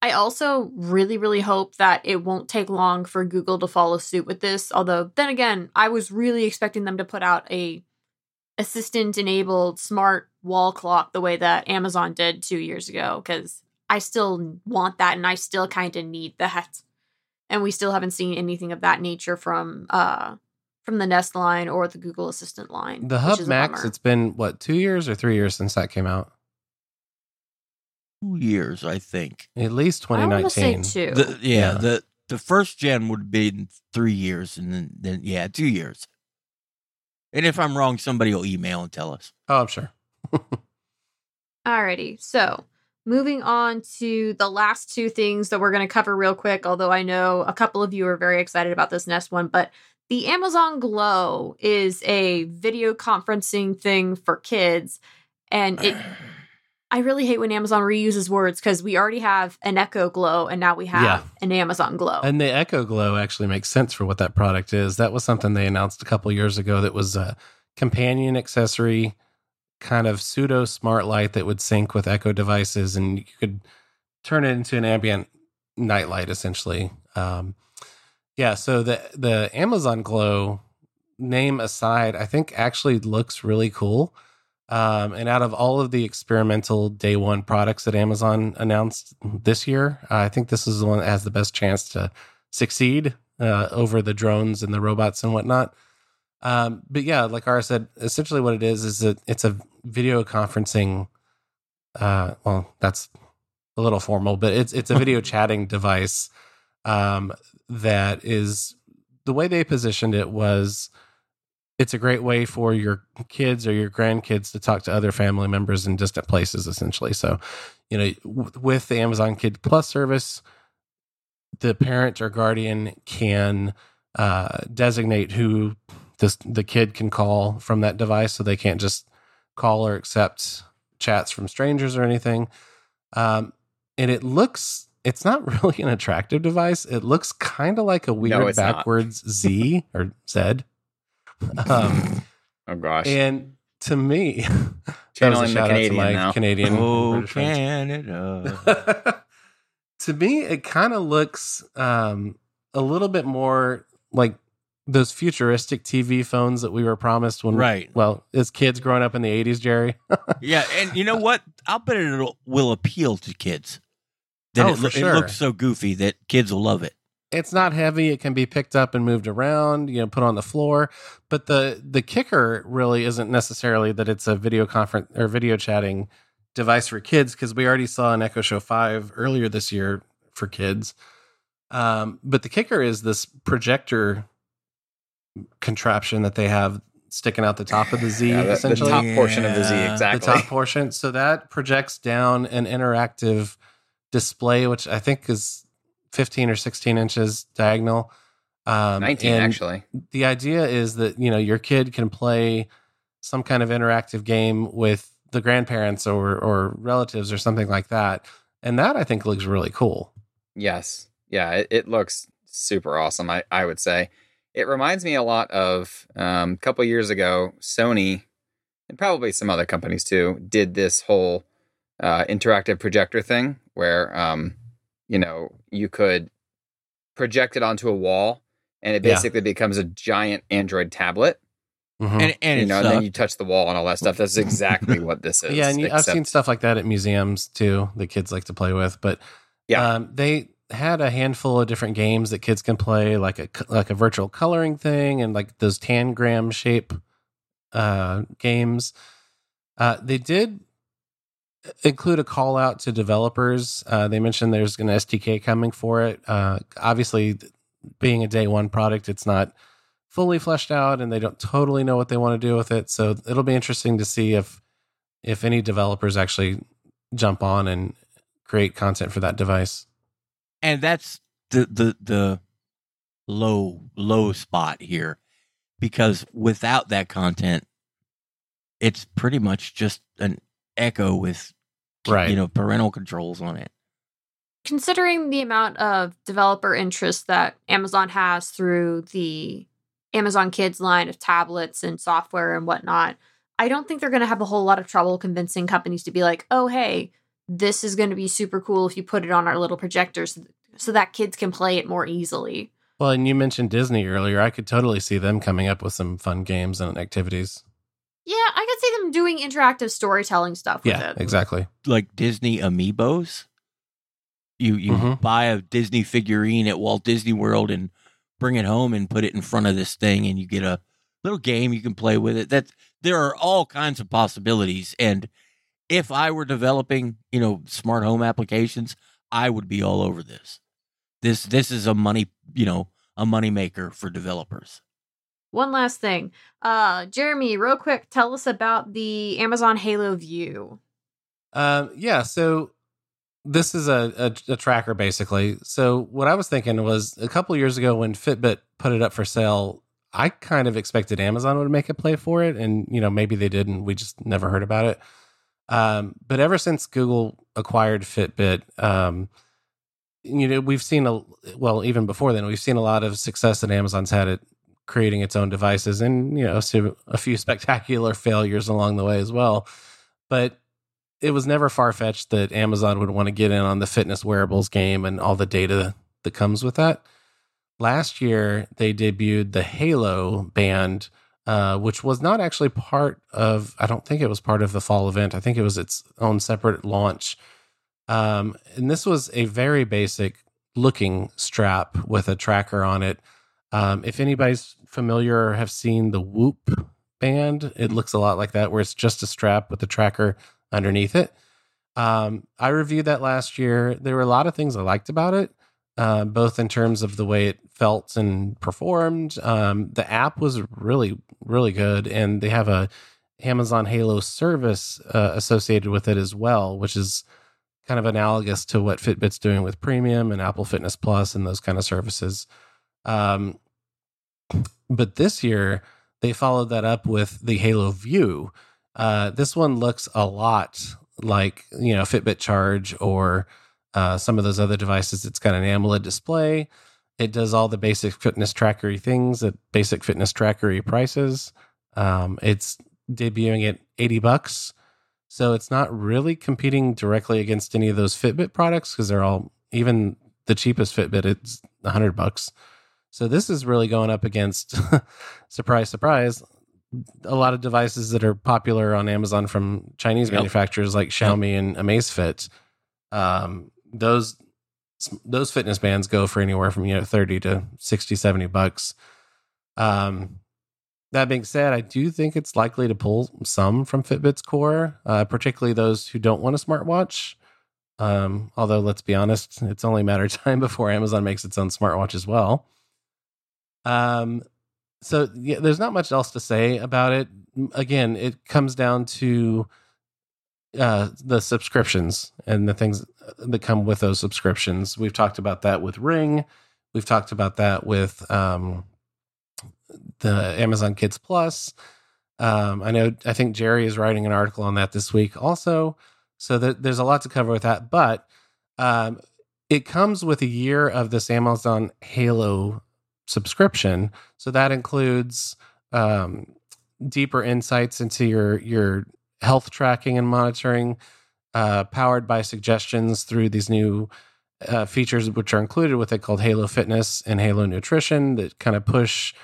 I also really, really hope that it won't take long for Google to follow suit with this. Although, then again, I was really expecting them to put out a assistant enabled smart wall clock the way that Amazon did two years ago, because I still want that and I still kind of need that. And we still haven't seen anything of that nature from uh from the Nest line or the Google Assistant line. the Hub Max. bummer. It's been what two years or three years since that came out? Two years, I think. At least I twenty want to say nineteen. two. The, yeah, Yeah. the the first gen would have been three years, and then, then yeah, two years. And if I'm wrong, somebody will email and tell us. Oh, I'm sure. Alrighty, so moving on to the last two things that we're going to cover real quick. Although I know a couple of you are very excited about this Nest one, but the Amazon Glow is a video conferencing thing for kids, and it. I really hate when Amazon reuses words because we already have an Echo Glow and now we have Yeah. an Amazon Glow. And the Echo Glow actually makes sense for what that product is. That was something they announced a couple years ago that was a companion accessory, kind of pseudo smart light that would sync with Echo devices and you could turn it into an ambient night light essentially. Um, yeah, so the the Amazon Glow name aside, I think actually looks really cool. Um, and out of all of the experimental day one products that Amazon announced this year, I think this is the one that has the best chance to succeed uh, over the drones and the robots and whatnot. Um, but yeah, like Ara said, essentially what it is is that it's a video conferencing. Uh, well, that's a little formal, but it's it's a video chatting device um, that is the way they positioned it was it's a great way for your kids or your grandkids to talk to other family members in distant places essentially. So you know w- with the amazon kid plus service the parent or guardian can uh, designate who this, the kid can call from that device so they can't just call or accept chats from strangers or anything. Um, and it looks it's not really an attractive device. It looks kind of like a weird not. backwards z or z um, Oh gosh. and to me, that was a Channeling the shout out to Canadian my now. Canadian. Oh, Canada. to me, it kind of looks um, a little bit more like those futuristic TV phones that we were promised when, Right. Well, as kids growing up in the '80s, Jerry. Yeah, and you know what? I'll bet it will appeal to kids. That Oh, it, for lo- sure. it looks so goofy that kids will love it. It's not heavy it can be picked up and moved around you know put on the floor but the the kicker really isn't necessarily that it's a video conference or video chatting device for kids because we already saw an echo show 5 earlier this year for kids um, but the kicker is this projector contraption that they have sticking out the top of the z Yeah, the, the essentially top portion of the Z, exactly. the top portion. So that projects down an interactive display, which I think is 15 or 16 inches diagonal. Um, 19 and actually. The idea is that you know your kid can play some kind of interactive game with the grandparents or or relatives or something like that, and that I think looks really cool. Yes. Yeah, it, it looks super awesome, I, I would say. It reminds me a lot of um, a couple years ago, Sony, and probably some other companies too, did this whole uh, interactive projector thing where, um, you know, you could project it onto a wall and it Yeah. basically becomes a giant Android tablet. Mhm. And and you know, and uh, then you touch the wall and all that stuff. That's exactly what this is. yeah, and you, I've seen stuff like that at museums too that kids like to play with. But Yeah. um, they had a handful of different games that kids can play, like a like a virtual coloring thing and like those tangram shape uh, games. Uh, they did include a call out to developers. Uh, they mentioned there's an SDK coming for it. Uh, obviously, being a day one product, it's not fully fleshed out, and they don't totally know what they want to do with it. So it'll be interesting to see if if any developers actually jump on and create content for that device. and that's the the the low low spot here because without that content it's pretty much just an echo with Right. you know parental controls on it Considering the amount of developer interest that Amazon has through the Amazon Kids line of tablets and software and whatnot, I don't think they're going to have a whole lot of trouble convincing companies to be like, oh, hey, this is going to be super cool if you put it on our little projectors so that kids can play it more easily. Well, and you mentioned Disney earlier. I could totally see them coming up with some fun games and activities. Yeah, I could see them doing interactive storytelling stuff with Yeah, it. exactly. like disney amiibos you you Mhm. buy a disney figurine at walt disney world and bring it home and put it in front of this thing and you get a little game you can play with it that there are all kinds of possibilities and if i were developing you know smart home applications i would be all over this this this is a money you know a money maker for developers One last thing. Uh Jeramy, real quick, tell us about the Amazon Halo View. Um, yeah, so this is a, a, a tracker basically. So what I was thinking was a couple years ago when Fitbit put it up for sale, I kind of expected Amazon would make a play for it, and you know maybe they didn't. we just never heard about it. Um, but ever since Google acquired Fitbit, um, you know we've seen a well even before then we've seen a lot of success that Amazon's had at creating its own devices, and you know a few spectacular failures along the way as well. But it was never far fetched that Amazon would want to get in on the fitness wearables game and all the data that comes with that. Last year, they debuted the Halo band, uh, which was not actually part of, I don't think it was part of the fall event. I think it was its own separate launch. Um, and this was a very basic looking strap with a tracker on it. Um, if anybody's familiar or have seen the Whoop band, it looks a lot like that, where it's just a strap with a tracker underneath it. Um, I reviewed that last year. There were a lot of things I liked about it, uh, both in terms of the way it felt and performed. Um, the app was really, really good, and they have a Amazon Halo service uh, associated with it as well, which is kind of analogous to what Fitbit's doing with Premium and Apple Fitness Plus and those kind of services. Um, but this year they followed that up with the Halo View. Uh, this one looks a lot like you know Fitbit Charge or uh, some of those other devices. It's got an AMOLED display. It does all the basic fitness trackery things at basic fitness trackery prices. Um, it's debuting at eighty bucks, so it's not really competing directly against any of those Fitbit products because they're all even the cheapest Fitbit. It's 100 bucks. So this is really going up against surprise surprise a lot of devices that are popular on Amazon from Chinese Yep. manufacturers like Xiaomi and Amazfit. Um, those those fitness bands go for anywhere from you know 30 to 60 70 bucks. Um, that being said, I do think it's likely to pull some from Fitbit's core, uh, particularly those who don't want a smartwatch. Um, although, let's be honest, it's only a matter of time before Amazon makes its own smartwatch as well. Um, so yeah, there's not much else to say about it. Again, it comes down to uh, the subscriptions and the things that come with those subscriptions. We've talked about that with Ring. We've talked about that with um, the Amazon Kids Plus. Um, I know. I think Jerry is writing an article on that this week, also. So that there's a lot to cover with that, but um, it comes with a year of this Amazon Halo subscription. So that includes um, deeper insights into your your health tracking and monitoring, uh, powered by suggestions through these new uh, features, which are included with it called Halo Fitness and Halo Nutrition, that kind of push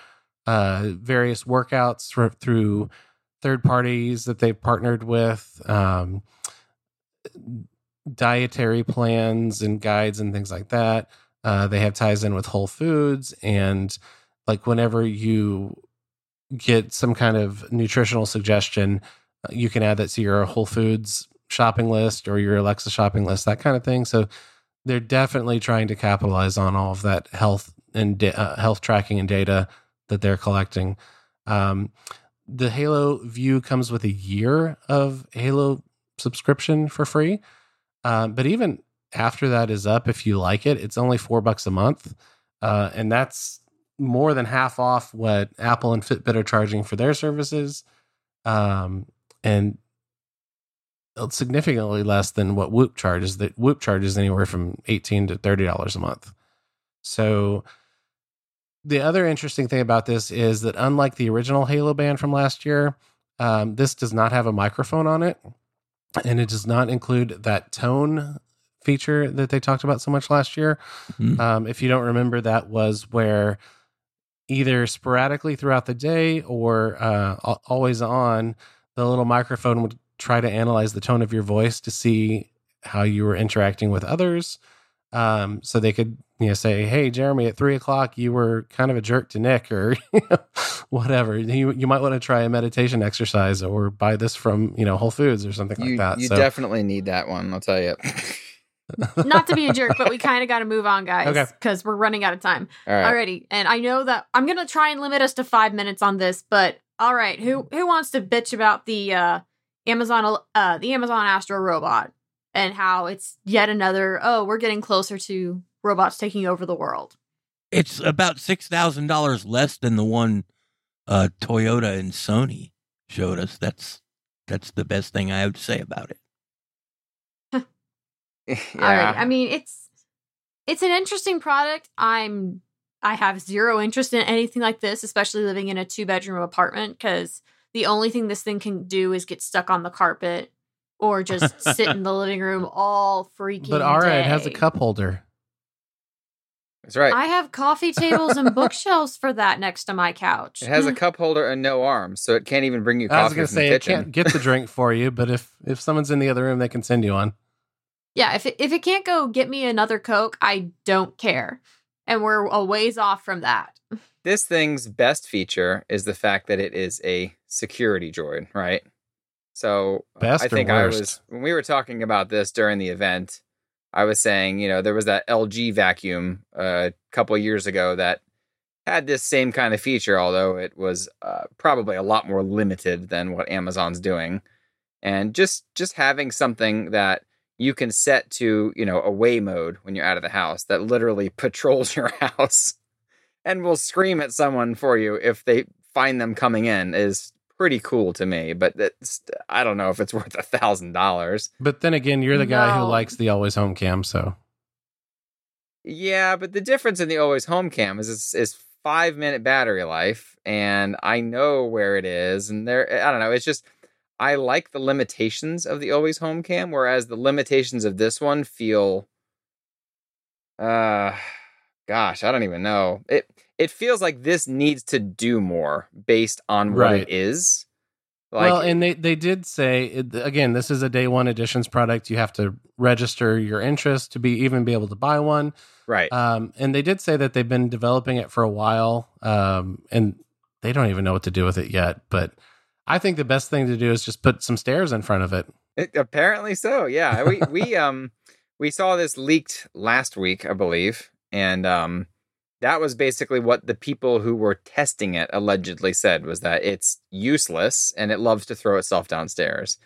uh, various workouts for, through third parties that they've partnered with. Um, dietary plans and guides and things like that. Uh, they have ties in with Whole Foods, and like whenever you get some kind of nutritional suggestion, uh, you can add that to your Whole Foods shopping list or your Alexa shopping list, that kind of thing. So they're definitely trying to capitalize on all of that health and uh, health tracking and data that they're collecting. Um, the Halo View comes with a year of Halo subscription for free. Um, but even after that is up, if you like it, it's only four bucks a month. Uh, and that's more than half off what Apple and Fitbit are charging for their services. Um, and significantly less than what Whoop charges. That Whoop charges anywhere from eighteen to thirty dollars a month. So the other interesting thing about this is that unlike the original Halo band from last year, um, this does not have a microphone on it, and it does not include that tone feature that they talked about so much last year. Mhm. Um, if you don't remember, that was where either sporadically throughout the day or uh, always on, the little microphone would try to analyze the tone of your voice to see how you were interacting with others. Um, so they could, you know, say, "Hey, Jeramy, at three o'clock, you were kind of a jerk to Nick, or you know, whatever. You you might want to try a meditation exercise, or buy this from you know Whole Foods or something You, like that." you so, definitely need that one. I'll tell you. Not to be a jerk, but we kind of got to move on, guys, Okay. because we're running out of time All right. already. And I know that I'm gonna try and limit us to five minutes on this, but all right, who who wants to bitch about the uh, Amazon uh, the Amazon Astro robot and how it's yet another? Oh, we're getting closer to robots taking over the world. It's about six thousand dollars less than the one uh, Toyota and Sony showed us. That's that's the best thing I have to say about it. yeah. All right. I mean, it's it's an interesting product. I'm I have zero interest in anything like this, especially living in a two bedroom apartment because the only thing this thing can do is get stuck on the carpet or just sit in the living room all freaking. but all right, it has a cup holder. That's right. I have coffee tables and bookshelves for that next to my couch. it has a cup holder and no arms, so it can't even bring you I was going to say it kitchen. can't get the drink for you, but if if someone's in the other room, they can send you one. Yeah, if it, if it can't go get me another Coke, I don't care. And we're a ways off from that. This thing's best feature is the fact that it is a security droid, right? So Best I think I was when we were talking about this during the event, I was saying, you know, there was that LG vacuum uh, a couple years ago that had this same kind of feature, although it was uh, probably a lot more limited than what Amazon's doing. And just just having something that you can set to, you know, away mode when you're out of the house that literally patrols your house and will scream at someone for you if they find them coming in is pretty cool to me. But that's I don't know if it's worth a thousand dollars. But then again, you're the guy who likes the always home cam, so Yeah, but the difference in the always home cam is it's, is five minute battery life, and I know where it is, and there I don't know. It's just I like the limitations of the always home cam, whereas the limitations of this one feel uh gosh, I don't even know. It it feels like this needs to do more based on what Right. it is. Like, well, and they they did say again, this is a day one editions product. You have to register your interest to be even be able to buy one. right. Um, and they did say that they've been developing it for a while, um, and they don't even know what to do with it yet. But I think the best thing to do is just put some stairs in front of it. It, apparently so. Yeah. We we um we saw this leaked last week, I believe, and um that was basically what the people who were testing it allegedly said was that it's useless and it loves to throw itself downstairs.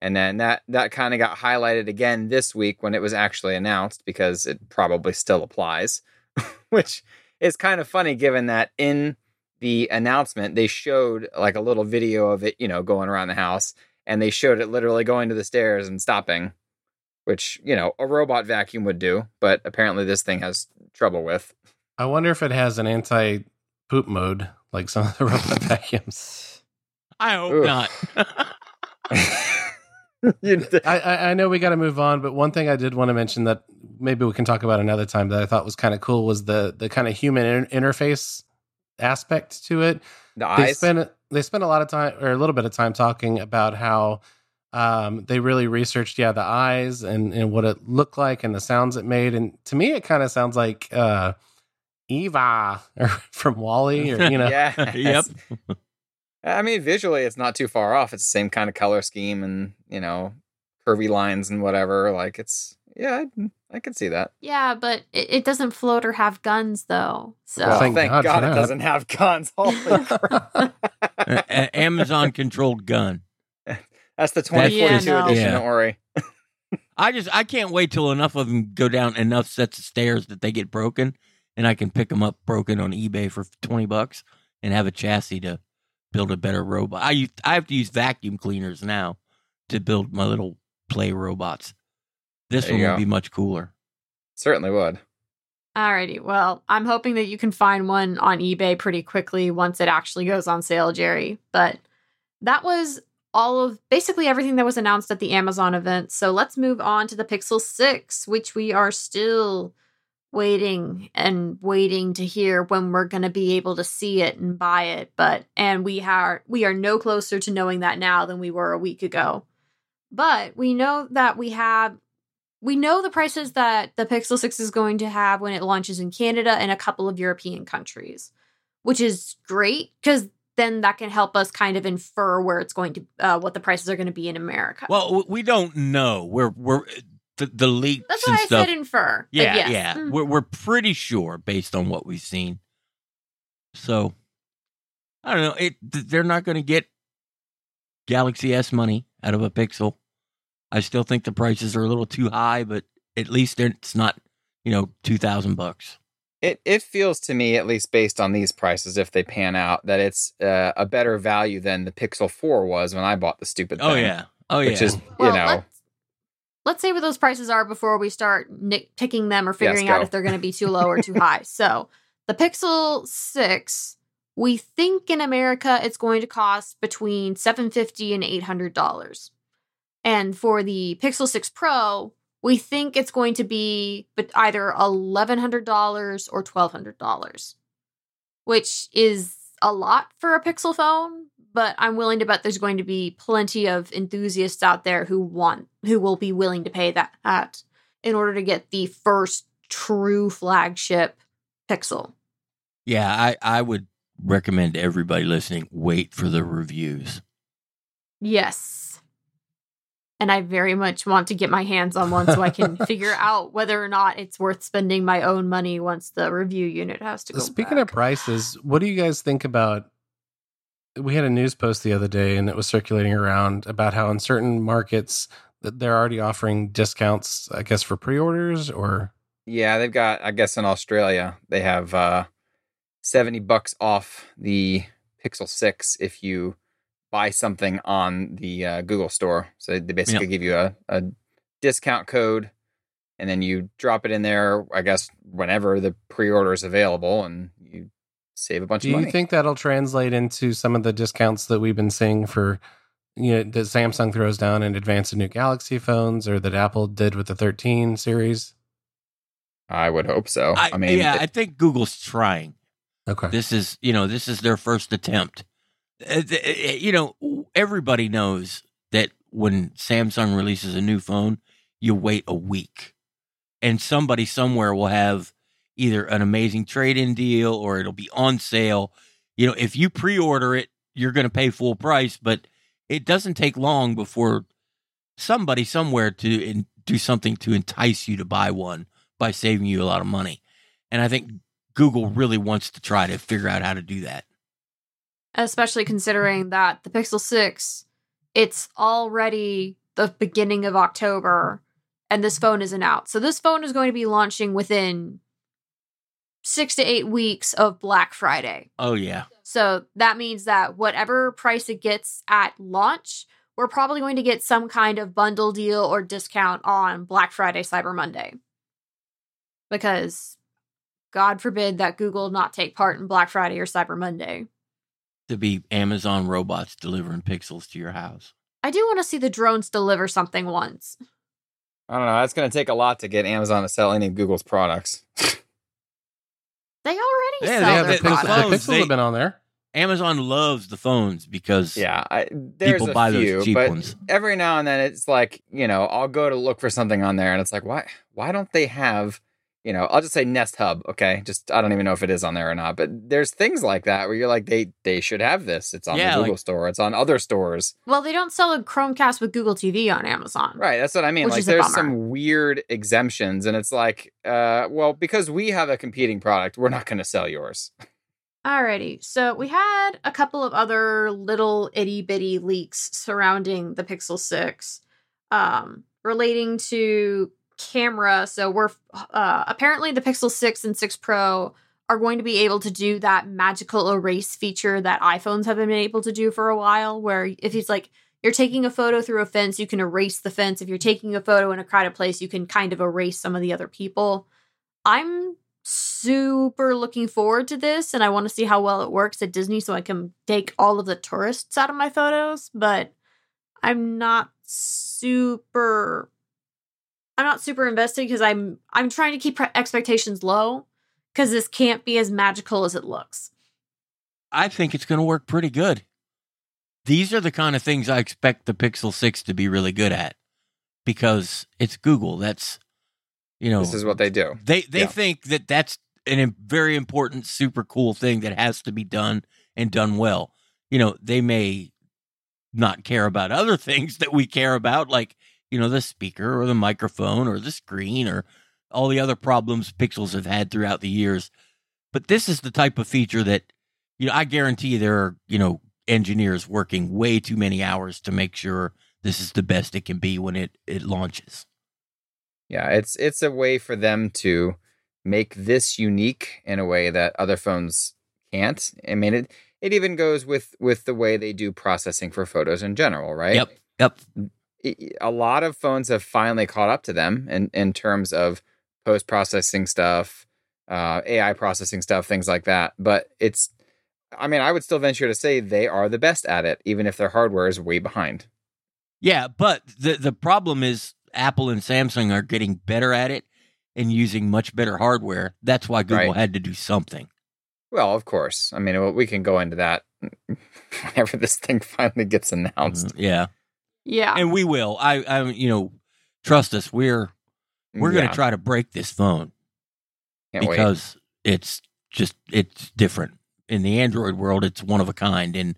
And then that that kind of got highlighted again this week when it was actually announced because it probably still applies, which is kind of funny given that in the announcement they showed like a little video of it, you know, going around the house and they showed it literally going to the stairs and stopping, which, you know, a robot vacuum would do, but apparently this thing has trouble with. I wonder if it has an anti poop mode like some of the robot vacuums. I hope Oof. not. I, I, I know we got to move on, but one thing I did want to mention that maybe we can talk about another time that I thought was kind of cool was the the kind of human in- interface aspect to it. the they eyes. spent they spent a lot of time or a little bit of time talking about how um, they really researched yeah the eyes and and what it looked like and the sounds it made and to me it kind of sounds like uh eva or from WALL-E or you know yeah. Yep. I mean, visually, it's not too far off. It's the same kind of color scheme and, you know, curvy lines and whatever. Like, it's, yeah, I, I could see that. Yeah, but it, it doesn't float or have guns though. So Well, Thank thank, God God, it that. doesn't have guns. Holy crap. A- a- Amazon controlled gun. That's the 2042 Yeah, no. edition. Yeah. Don't worry. I just I can't wait till enough of them go down enough sets of stairs that they get broken, and I can pick them up broken on eBay for twenty bucks and have a chassis to build a better robot. I use, I have to use vacuum cleaners now to build my little play robots. This There one would go. be much cooler. Certainly would. Alrighty. Well, I'm hoping that you can find one on eBay pretty quickly once it actually goes on sale, Jerry. But that was all of basically everything that was announced at the Amazon event. So let's move on to the Pixel 6, which we are still waiting and waiting to hear when we're going to be able to see it and buy it but and we are we are no closer to knowing that now than we were a week ago but we know that we have we know the prices that the Pixel 6 is going to have when it launches in Canada and a couple of European countries, which is great because then that can help us kind of infer where it's going to, uh, what the prices are going to be in America. Well, we don't know. We're we're the, the leaks that's why I stuff. said infer. yeah, yes. yeah. Mm. We're we're pretty sure based on what we've seen. So I don't know. It they're not going to get Galaxy S money out of a Pixel. I still think the prices are a little too high, but at least it's not you know two thousand bucks. It it feels to me, at least based on these prices, if they pan out, that it's uh, a better value than the Pixel 4 was when I bought the stupid thing. Oh yeah, oh yeah. Which is, you know, let's, let's say what those prices are before we start nitpicking them or figuring Yes, out if they're going to be too low or too high. So the Pixel 6, we think in America it's going to cost between 750 and $800. And for the Pixel 6 Pro, we think it's going to be but either $1,100 or $1,200, which is a lot for a Pixel phone, but I'm willing to bet there's going to be plenty of enthusiasts out there who want, who will be willing to pay that at in order to get the first true flagship Pixel. yeah, I I would recommend everybody listening wait for the reviews. Yes. And I very much want to get my hands on one so I can figure out whether or not it's worth spending my own money once the review unit has to go. Speaking back. of prices, what do you guys think about? We had a news post the other day, and it was circulating around about how in certain markets that they're already offering discounts. I guess for pre-orders or yeah, they've got, I guess in Australia, they have uh, 70 bucks off the Pixel 6 if you buy something on the uh, Google store. So they basically give you a, a discount code and then you drop it in there, I guess, whenever the pre order is available and you save a bunch do of money. Do you think that'll translate into some of the discounts that we've been seeing for? You know, that Samsung throws down in advance of new Galaxy phones, or that Apple did with the 13 series. I would hope so. I, I, mean, yeah, it- I think Google's trying. Okay. This is, you know, this is their first attempt. Uh, th- uh, You know, everybody knows that when Samsung releases a new phone, you wait a week. And somebody somewhere will have either an amazing trade-in deal or it'll be on sale. You know, if you pre-order it, you're going to pay full price, but it doesn't take long before somebody somewhere to in, do something to entice you to buy one by saving you a lot of money. And I think Google really wants to try to figure out how to do that. Especially considering that the Pixel 6 it's already the beginning of October and this phone isn't out. So this phone is going to be launching within 6 to 8 weeks of Black Friday. Oh yeah. So that means that whatever price it gets at launch, we're probably going to get some kind of bundle deal or discount on Black Friday, Cyber Monday. Because God forbid that Google not take part in Black Friday or Cyber Monday. To be Amazon robots delivering pixels to your house. I do want to see the drones deliver something once. I don't know. That's going to take a lot to get Amazon to sell any of Google's products. They already Yeah, sell they have their the- the, the products. Pixels- the phones, Pixels they- have been on there. Amazon loves the phones because yeah, I, there's people a buy few, those cheap but ones. every now and then it's like you know I'll go to look for something on there and it's like why why don't they have you know I'll just say Nest Hub okay? Just I don't even know if it is on there or not but there's things like that where you're like they they should have this. It's on Yeah, the Google like- store. It's on other stores. Well, they don't sell a Chromecast with Google TV on Amazon. right that's what I mean. Which like is there's bummer. some weird exemptions and it's like uh well because we have a competing product we're not going to sell yours. Alrighty, so we had a couple of other little itty bitty leaks surrounding the Pixel 6 um, relating to camera. So we're uh, apparently the Pixel 6 and 6 Pro are going to be able to do that magical erase feature that iPhones have been able to do for a while, where if it's like you're taking a photo through a fence, you can erase the fence. If you're taking a photo in a crowded place, you can kind of erase some of the other people. I'm super looking forward to this and I want to see how well it works at Disney so I can take all of the tourists out of my photos, but I'm not super I'm not super invested because I'm I'm trying to keep pre- expectations low cuz this can't be as magical as it looks. I think it's going to work pretty good. These are the kind of things I expect the Pixel 6 to be really good at because it's Google. That's you know this is what they do They they Yeah. think that that's an im- very important, super cool thing that has to be done and done well. You know, they may not care about other things that we care about, like you know the speaker or the microphone or the screen or all the other problems Pixels have had throughout the years. But this is the type of feature that you know I guarantee there are you know engineers working way too many hours to make sure this is the best it can be when it it launches. Yeah, it's it's a way for them to make this unique in a way that other phones can't. I mean, it it even goes with with the way they do processing for photos in general, right? Yep. Yep. A lot of phones have finally caught up to them in in terms of post processing stuff, uh, AI processing stuff, things like that. But it's, I mean, I would still venture to say they are the best at it, even if their hardware is way behind. Yeah, but the the problem is Apple and Samsung are getting better at it and using much better hardware. That's why Google Right. had to do something. Well, of course. I mean, we can go into that whenever this thing finally gets announced. Mhm, Yeah, Yeah. and we will. I, I, you know, trust us. We're we're going to try to break this phone can't wait. because it's just it's different in the Android world. It's one of a kind, and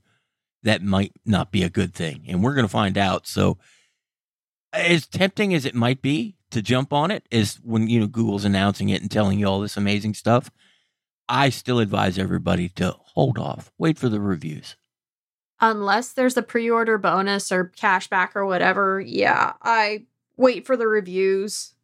that might not be a good thing. And we're going to find out. So, as tempting as it might be to jump on it, is when you know Google's announcing it and telling you all this amazing stuff. I still advise everybody to hold off, wait for the reviews. Unless there's a pre-order bonus or cashback or whatever yeah i wait for the reviews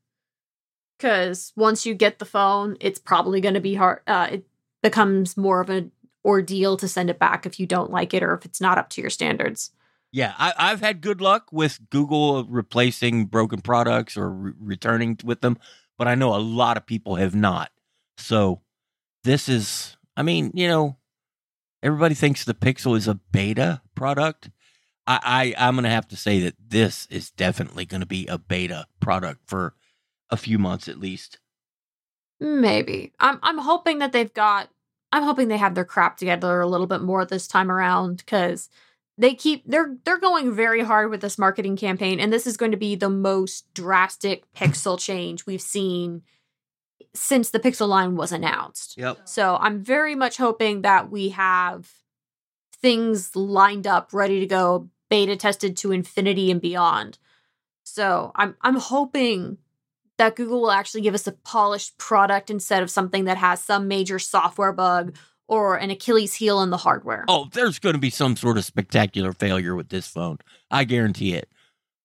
because once you get the phone it's probably going to be hard uh, it becomes more of an ordeal to send it back if you don't like it or if it's not up to your standards Yeah, I, I've had good luck with Google replacing broken products or re- returning with them, but I know a lot of people have not. So this is, I mean, you know, everybody thinks the Pixel is a beta product. I, I I'm gonna have to say that this is definitely going to be a beta product for a few months at least. Maybe. I'm I'm hoping that they've got I'm hoping they have their crap together a little bit more this time around cuz they keep they're they're going very hard with this marketing campaign and this is going to be the most drastic pixel change we've seen since the pixel line was announced. Yep. So I'm very much hoping that we have things lined up, ready to go, beta tested to infinity and beyond. So I'm I'm hoping that Google will actually give us a polished product instead of something that has some major software bug or an Achilles heel in the hardware. Oh, there's going to be some sort of spectacular failure with this phone. I guarantee it.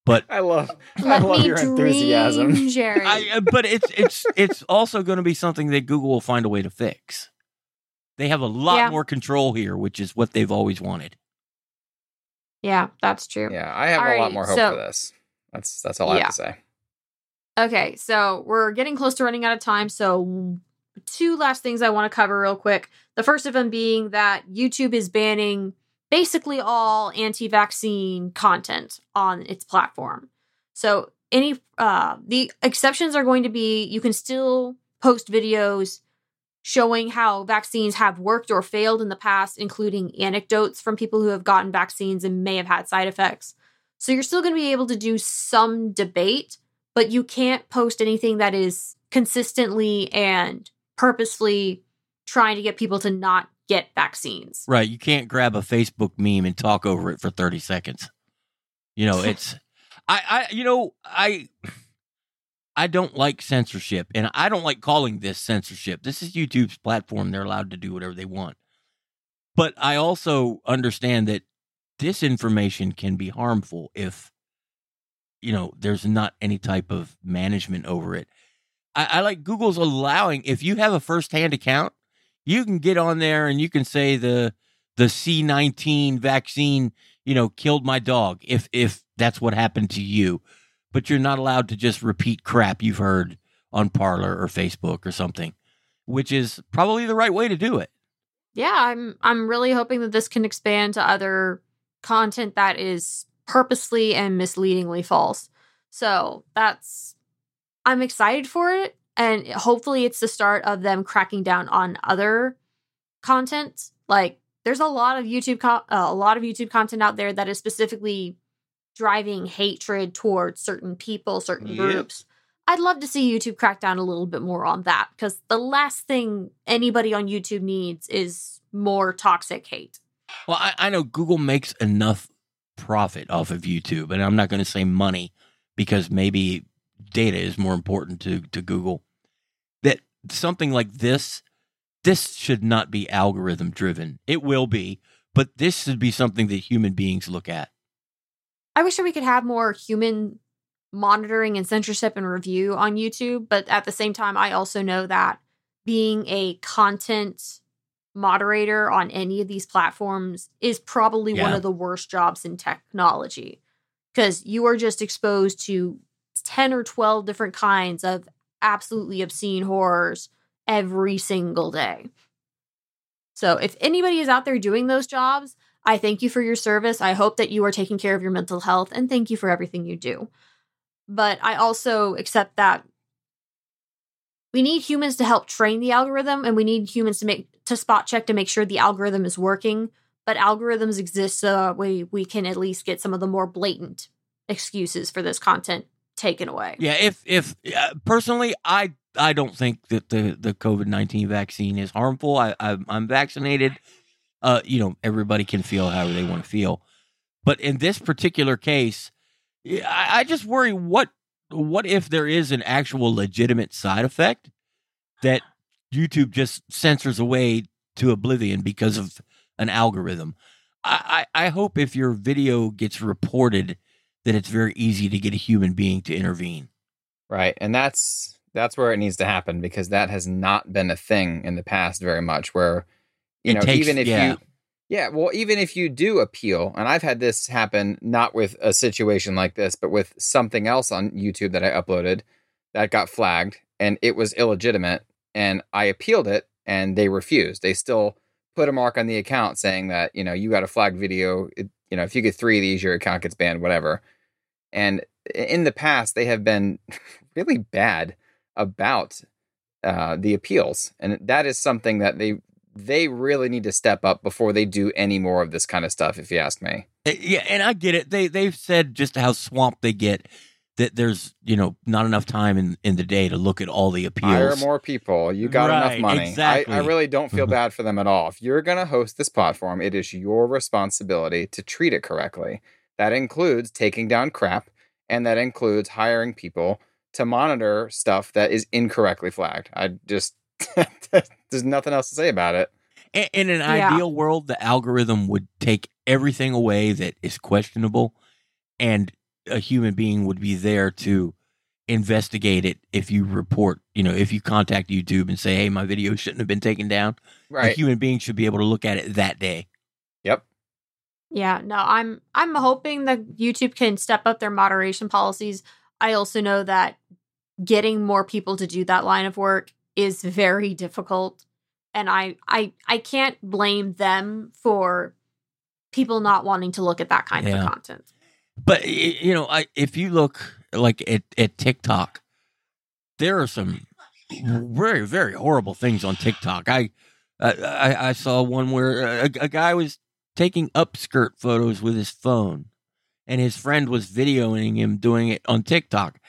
But I love I love me your enthusiasm. dream, Jerry. I, uh, but it's it's it's also going to be something that Google will find a way to fix. They have a lot Yeah. more control here, which is what they've always wanted. yeah, that's true. Yeah, I have a Alrighty, lot more hope so- for this. That's that's all I Yeah. have to say. Okay, so we're getting close to running out of time. So, two last things I want to cover real quick. The first of them being that YouTube is banning basically all anti vaccine content on its platform. So, any, uh, the exceptions are going to be you can still post videos showing how vaccines have worked or failed in the past, including anecdotes from people who have gotten vaccines and may have had side effects. So, you're still going to be able to do some debate but you can't post anything that is consistently and purposefully trying to get people to not get vaccines. Right. You can't grab a Facebook meme and talk over it for 30 seconds. You know, it's I I you know, I I don't like censorship and I don't like calling this censorship. This is YouTube's platform. They're allowed to do whatever they want. But I also understand that disinformation can be harmful if you know there's not any type of management over it. I, I like Google's allowing if you have a first-hand account, you can get on there and you can say the the C19 vaccine, you know, killed my dog if if that's what happened to you. But you're not allowed to just repeat crap you've heard on Parler or Facebook or something, which is probably the right way to do it. Yeah, I'm I'm really hoping that this can expand to other content that is purposely and misleadingly false. So, that's I'm excited for it and hopefully it's the start of them cracking down on other content. Like there's a lot of YouTube co- uh, a lot of YouTube content out there that is specifically driving hatred towards certain people, certain Yep. groups. I'd love to see YouTube crack down a little bit more on that because the last thing anybody on YouTube needs is more toxic hate. Well, I, I know Google makes enough profit off of YouTube, and I'm not going to say money because maybe data is more important to, to Google. That something like this, this should not be algorithm driven. It will be, but this should be something that human beings look at. I wish that we could have more human monitoring and censorship and review on YouTube, but at the same time, I also know that being a content moderator on any of these platforms is probably one of the worst jobs in technology because you are just exposed to 10 or 12 different kinds of absolutely obscene horrors every single day. So if anybody is out there doing those jobs, I thank you for your service. I hope that you are taking care of your mental health and thank you for everything you do. But I also accept that we need humans to help train the algorithm and we need humans to make to spot check to make sure the algorithm is working. But algorithms exist so that we, we can at least get some of the more blatant excuses for this content taken away. Yeah, if if uh, personally, I I don't think that the the COVID nineteen vaccine is harmful. I, I I'm vaccinated. Uh, you know, everybody can feel however they want to feel, but in this particular case, I, I just worry what what if there is an actual legitimate side effect that YouTube just censors away to oblivion because of an algorithm. I, I, I hope if your video gets reported that it's very easy to get a human being to intervene. Right. And that's that's where it needs to happen because that has not been a thing in the past very much where you It know takes- even if yeah. you yeah, well even if you do appeal and I've had this happen not with a situation like this but with something else on YouTube that I uploaded that got flagged and it was illegitimate and I appealed it and they refused. They still put a mark on the account saying that, you know, you got a flagged video, it, you know, if you get 3 of these your account gets banned whatever. And in the past they have been really bad about uh, the appeals, and that is something that they they really need to step up before they do any more of this kind of stuff. If you ask me. Uh, Yeah, and I get it. They they've said just how swamped they get that there's you know not enough time in in the day to look at all the appeals. Hire more people. You got enough money. exactly. I, I really don't feel Mhm. bad for them at all. If you're going to host this platform, it is your responsibility to treat it correctly. That includes taking down crap, and that includes hiring people to monitor stuff that is incorrectly flagged. I just, there's nothing else to say about it. In, in an Yeah. ideal world, the algorithm would take everything away that is questionable, and a human being would be there to investigate it. If you report, you know, if you contact YouTube and say, "Hey, my video shouldn't have been taken down," a human being should be able to look at it that day. Yeah, no, I'm I'm hoping that YouTube can step up their moderation policies. I also know that getting more people to do that line of work is very difficult and I I I can't blame them for people not wanting to look at that kind Yeah. of content. But you know, I, if you look like at, at TikTok, there are some very very horrible things on TikTok. I I, I I saw one where a, a guy was taking upskirt photos with his phone, and his friend was videoing him doing it on TikTok.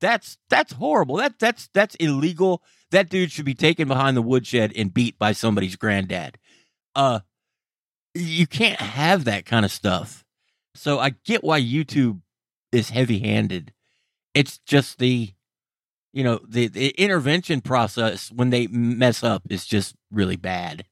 That's that's horrible. That that's that's illegal. That dude should be taken behind the woodshed and beat by somebody's granddad. Uh, you can't have that kind of stuff. So I get why YouTube is heavy handed. It's just the, you know, the, the intervention process when they mess up is just really bad.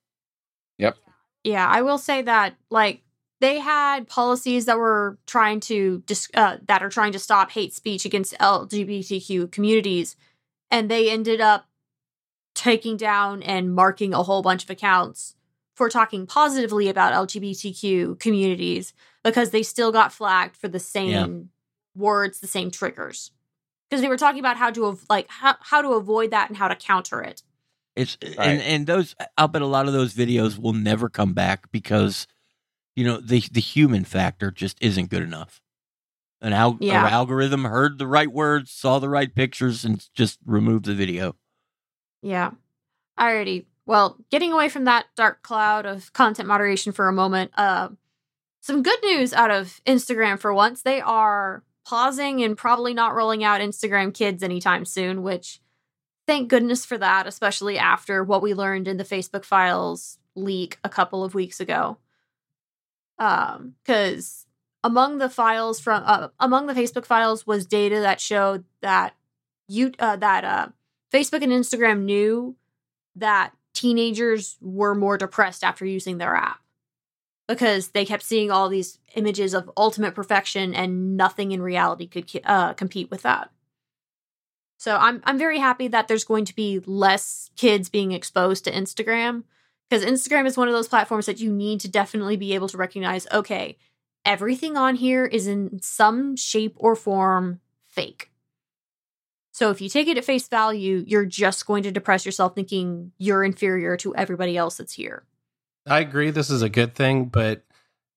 Yeah, I will say that like they had policies that were trying to dis- uh, that are trying to stop hate speech against LGBTQ communities, and they ended up taking down and marking a whole bunch of accounts for talking positively about LGBTQ communities because they still got flagged for the same words, the same triggers. Because they were talking about how to av- like how, how to avoid that and how to counter it. It's Right. and and those I'll bet a lot of those videos will never come back because you know the the human factor just isn't good enough. An al- Yeah. our algorithm heard the right words, saw the right pictures, and just removed the video. Yeah. Alrighty. Well, getting away from that dark cloud of content moderation for a moment, uh, some good news out of Instagram for once. They are pausing and probably not rolling out Instagram Kids anytime soon, which thank goodness for that, especially after what we learned in the Facebook files leak a couple of weeks ago. Um, because among the files from uh, among the Facebook files was data that showed that you uh, that uh Facebook and Instagram knew that teenagers were more depressed after using their app because they kept seeing all these images of ultimate perfection and nothing in reality could uh, compete with that. So I'm I'm very happy that there's going to be less kids being exposed to Instagram because Instagram is one of those platforms that you need to definitely be able to recognize okay, everything on here is in some shape or form fake. So if you take it at face value, you're just going to depress yourself thinking you're inferior to everybody else that's here. I agree this is a good thing, but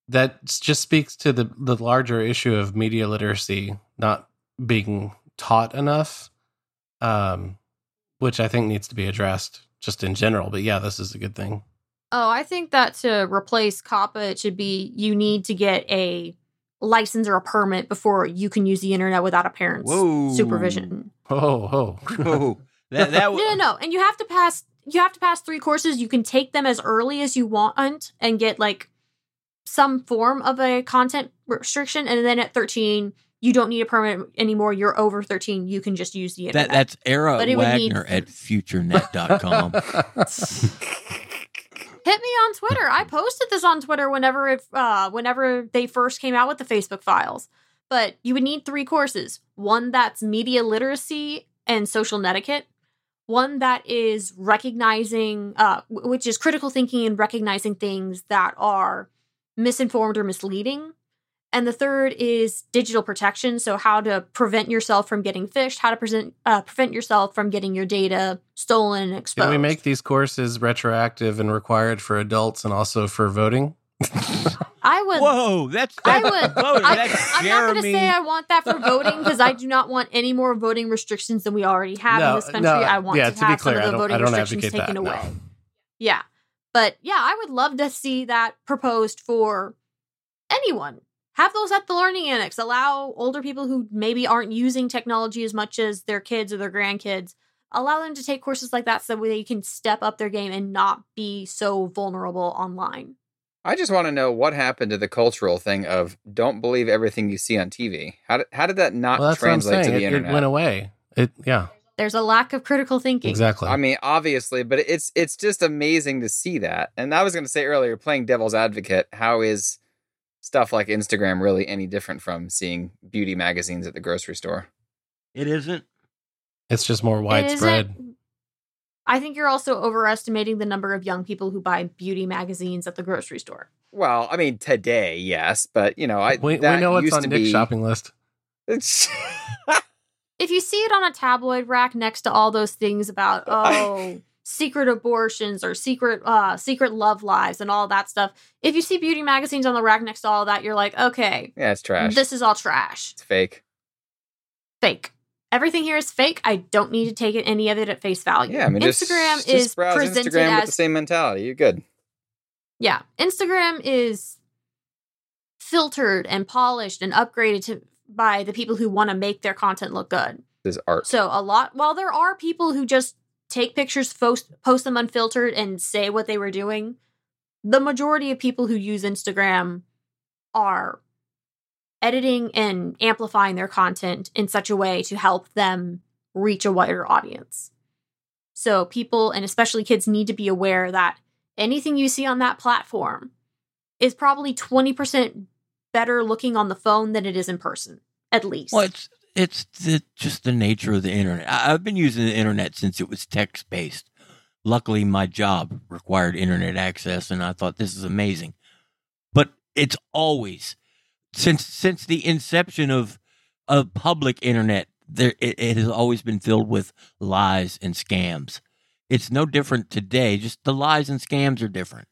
that just speaks to the the larger issue of media literacy not being taught enough, um, which I think needs to be addressed just in general. But yeah, this is a good thing. Oh, I think that to replace COPPA, it should be you need to get a license or a permit before you can use the internet without a parent's Whoa. supervision. Oh, oh, Whoa, that that No, no, no. And you have to pass you have to pass three courses. You can take them as early as you want and get like some form of a content restriction. And then at 13, you don't need a permit anymore. You're over 13. You can just use the internet. that that's Ara But it would need- Wagoner at futurenet.com. hit me on Twitter. I posted this on Twitter whenever it, uh, whenever they first came out with the Facebook files. But you would need three courses: one that's media literacy and social etiquette, one that is recognizing, uh, which is critical thinking and recognizing things that are misinformed or misleading. And the third is digital protection. So, how to prevent yourself from getting phished, how to present, uh, prevent yourself from getting your data stolen and exposed. Can we make these courses retroactive and required for adults and also for voting? I would. Whoa, that's, I that's would. voting. I, That's I'm not going to say I want that for voting because I do not want any more voting restrictions than we already have No, in this country. no, I want yeah, to, to be have clear, I some of don't- the voting I don't restrictions taken that, no. away. Yeah, but yeah, I would love to see that proposed for anyone. Have those at the learning annex. Allow older people who maybe aren't using technology as much as their kids or their grandkids. Allow them to take courses like that so that they can step up their game and not be so vulnerable online. I just want to know what happened to the cultural thing of don't believe everything you see on TV. How did, how did that not well, that's what I'm translate to the It, it internet? went away. It yeah, There's a lack of critical thinking. exactly. I mean, obviously, but it's it's just amazing to see that. And I was going to say earlier, playing devil's advocate, how is stuff like Instagram really any different from seeing beauty magazines at the grocery store? It isn't. it's just more widespread. I think you're also overestimating the number of young people who buy beauty magazines at the grocery store. Well, I mean, today, yes, but you know, I we, we know it's on Nick's be, shopping list. It's If you see it on a tabloid rack next to all those things about oh secret abortions or secret uh secret love lives and all that stuff, if you see beauty magazines on the rack next to all that, you're like, okay, yeah, it's trash. this is all trash, it's fake. fake. Everything here is fake. I don't need to take any of it at face value. Yeah, I mean, Instagram just is browse presented Instagram with as the same mentality. You're good. Yeah, Instagram is filtered and polished and upgraded to by the people who want to make their content look good. This is art. So a lot while there are people who just take pictures, post, post them unfiltered and say what they were doing, the majority of people who use Instagram are editing and amplifying their content in such a way to help them reach a wider audience. So people and especially kids need to be aware that anything you see on that platform is probably 20% better looking on the phone than it is in person, at least. Well, it's it's the, just the nature of the internet. I've been using the internet since it was text based. Luckily, my job required internet access, and I thought this is amazing. But it's always since since the inception of of public internet, there it, it has always been filled with lies and scams. It's no different today. Just the lies and scams are different.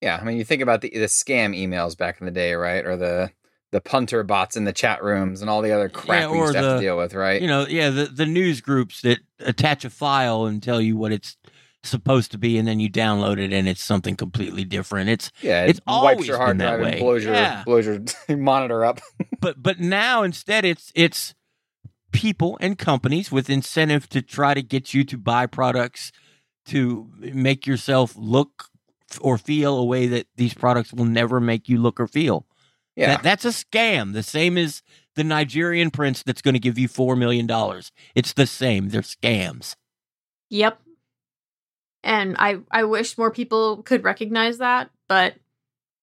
Yeah, I mean, you think about the the scam emails back in the day, right? Or the the punter bots in the chat rooms and all the other crap Yeah, we used to have to deal with, right? You know, yeah, the the news groups that attach a file and tell you what it's supposed to be, and then you download it and it's something completely different. It's yeah, it it's wipes always your hard drive and blows your Yeah. blows your monitor up. but but now instead it's it's people and companies with incentive to try to get you to buy products to make yourself look or feel a way that these products will never make you look or feel. Yeah, That, that's a scam. The same as the Nigerian prince that's going to give you $4 million. It's the same. They're scams. Yep. And I I wish more people could recognize that, but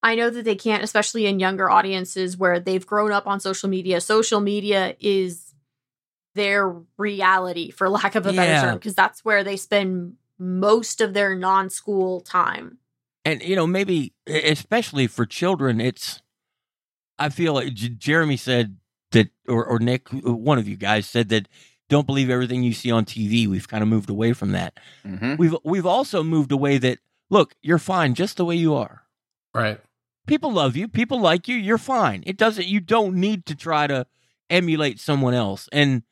I know that they can't, especially in younger audiences where they've grown up on social media. Social media is their reality, for lack of a better Yeah. term, because that's where they spend most of their non-school time. and you know maybe especially for children it's i feel like J- Jeramy said that or, or nick one of you guys said that don't believe everything you see on tv we've kind of moved away from that. Hmm we've we've also moved away that look you're fine just the way you are. Right. people love you. People like you. You're fine. It doesn't you don't need to try to emulate someone else. And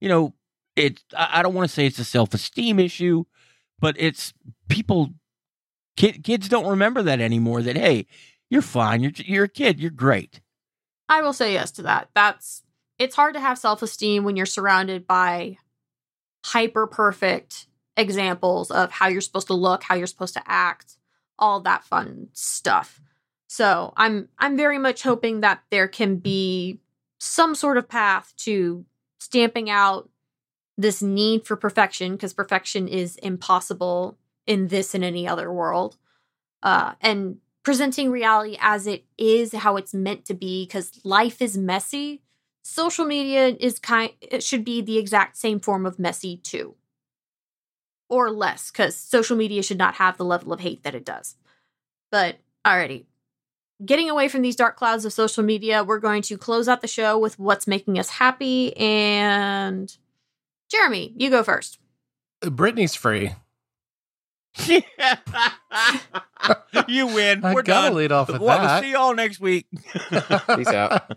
you know it i I don't want to say it's a self-esteem issue but it's people kid, kids don't remember that anymore that hey you're fine. You're you're a kid. You're great I will say yes to that. That's it's hard to have self-esteem when you're surrounded by hyper perfect examples of how you're supposed to look, how you're supposed to act, all that fun stuff. So, I'm I'm very much hoping that there can be some sort of path to stamping out this need for perfection because perfection is impossible in this and any other world. Uh, and presenting reality as it is how it's meant to be because life is messy. Social media is kind it should be the exact same form of messy too. Or less because social media should not have the level of hate that it does. But alrighty. Getting away from these dark clouds of social media we're going to close out the show with what's making us happy and Jeramy you go first. Brittany's free. you win. I We're gotta done. lead off with Well, that. see y'all next week. Peace out.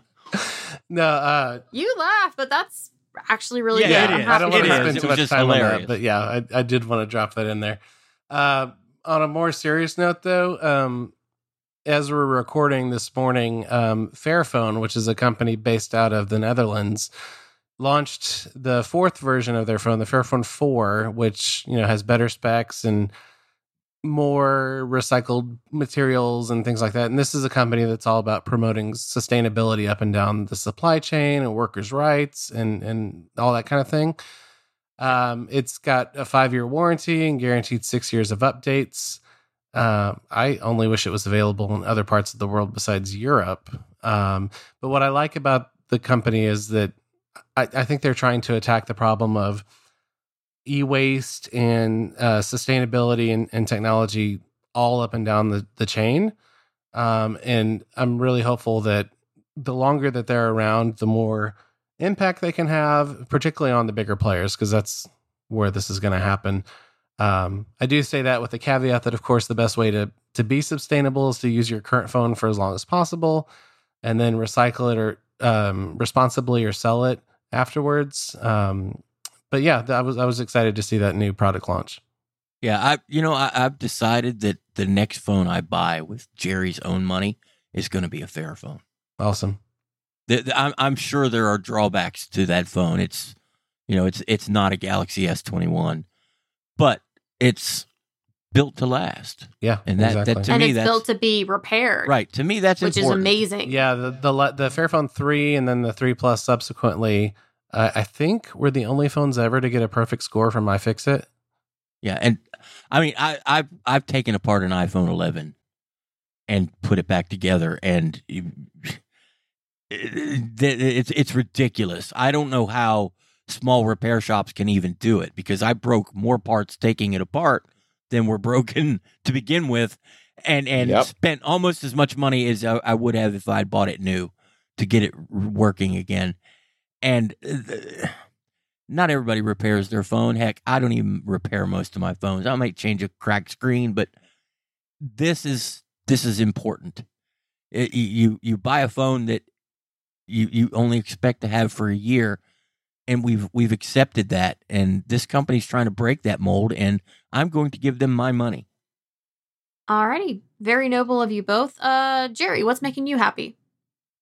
no, uh, You laugh, but that's actually really Yeah, good. it I'm is. I don't happy want It to spend too much just time on that, but yeah, I, I did want to drop that in there. Uh, on a more serious note, though, um, as we're recording this morning, um, Fairphone, which is a company based out of the Netherlands, launched the fourth version of their phone, the Fairphone Four, which you know has better specs and more recycled materials and things like that. And this is a company that's all about promoting sustainability up and down the supply chain and workers' rights and and all that kind of thing. Um, it's got a five year warranty and guaranteed six years of updates. Uh, I only wish it was available in other parts of the world besides Europe. Um, but what I like about the company is that I, I think they're trying to attack the problem of e-waste and uh, sustainability and, and technology all up and down the, the chain. Um, and I'm really hopeful that the longer that they're around, the more impact they can have, particularly on the bigger players, because that's where this is going to happen. Um, I do say that with the caveat that, of course, the best way to to be sustainable is to use your current phone for as long as possible, and then recycle it or um, responsibly or sell it afterwards. Um, but yeah, I was I was excited to see that new product launch. Yeah, I you know I, I've decided that the next phone I buy with Jerry's own money is going to be a Fairphone. Awesome. The, the- I'm, I'm sure there are drawbacks to that phone. It's you know it's it's not a Galaxy S21, but it's built to last, Yeah, And that- exactly. that to and me, it's that's- built to be repaired, right? To me, that's which important. is amazing. yeah, the the the Fairphone three and then the three plus subsequently. Uh, I think we're the only phones ever to get a perfect score from iFixit. Yeah, and I mean, I, I've I've taken apart an iPhone 11 and put it back together, and you- it- it's it's ridiculous. I don't know how small repair shops can even do it because I broke more parts taking it apart than were broken to begin with, and and Yep. spent almost as much money as I, I would have if I'd bought it new to get it working again. And uh, not everybody repairs their phone. Heck, I don't even repair most of my phones. I might change a cracked screen, but this is this is important. It, you you buy a phone that you you only expect to have for a year, and we've we've accepted that. And this company's trying to break that mold, and I'm going to give them my money. Alrighty, very noble of you both. Uh, Jerry, what's making you happy?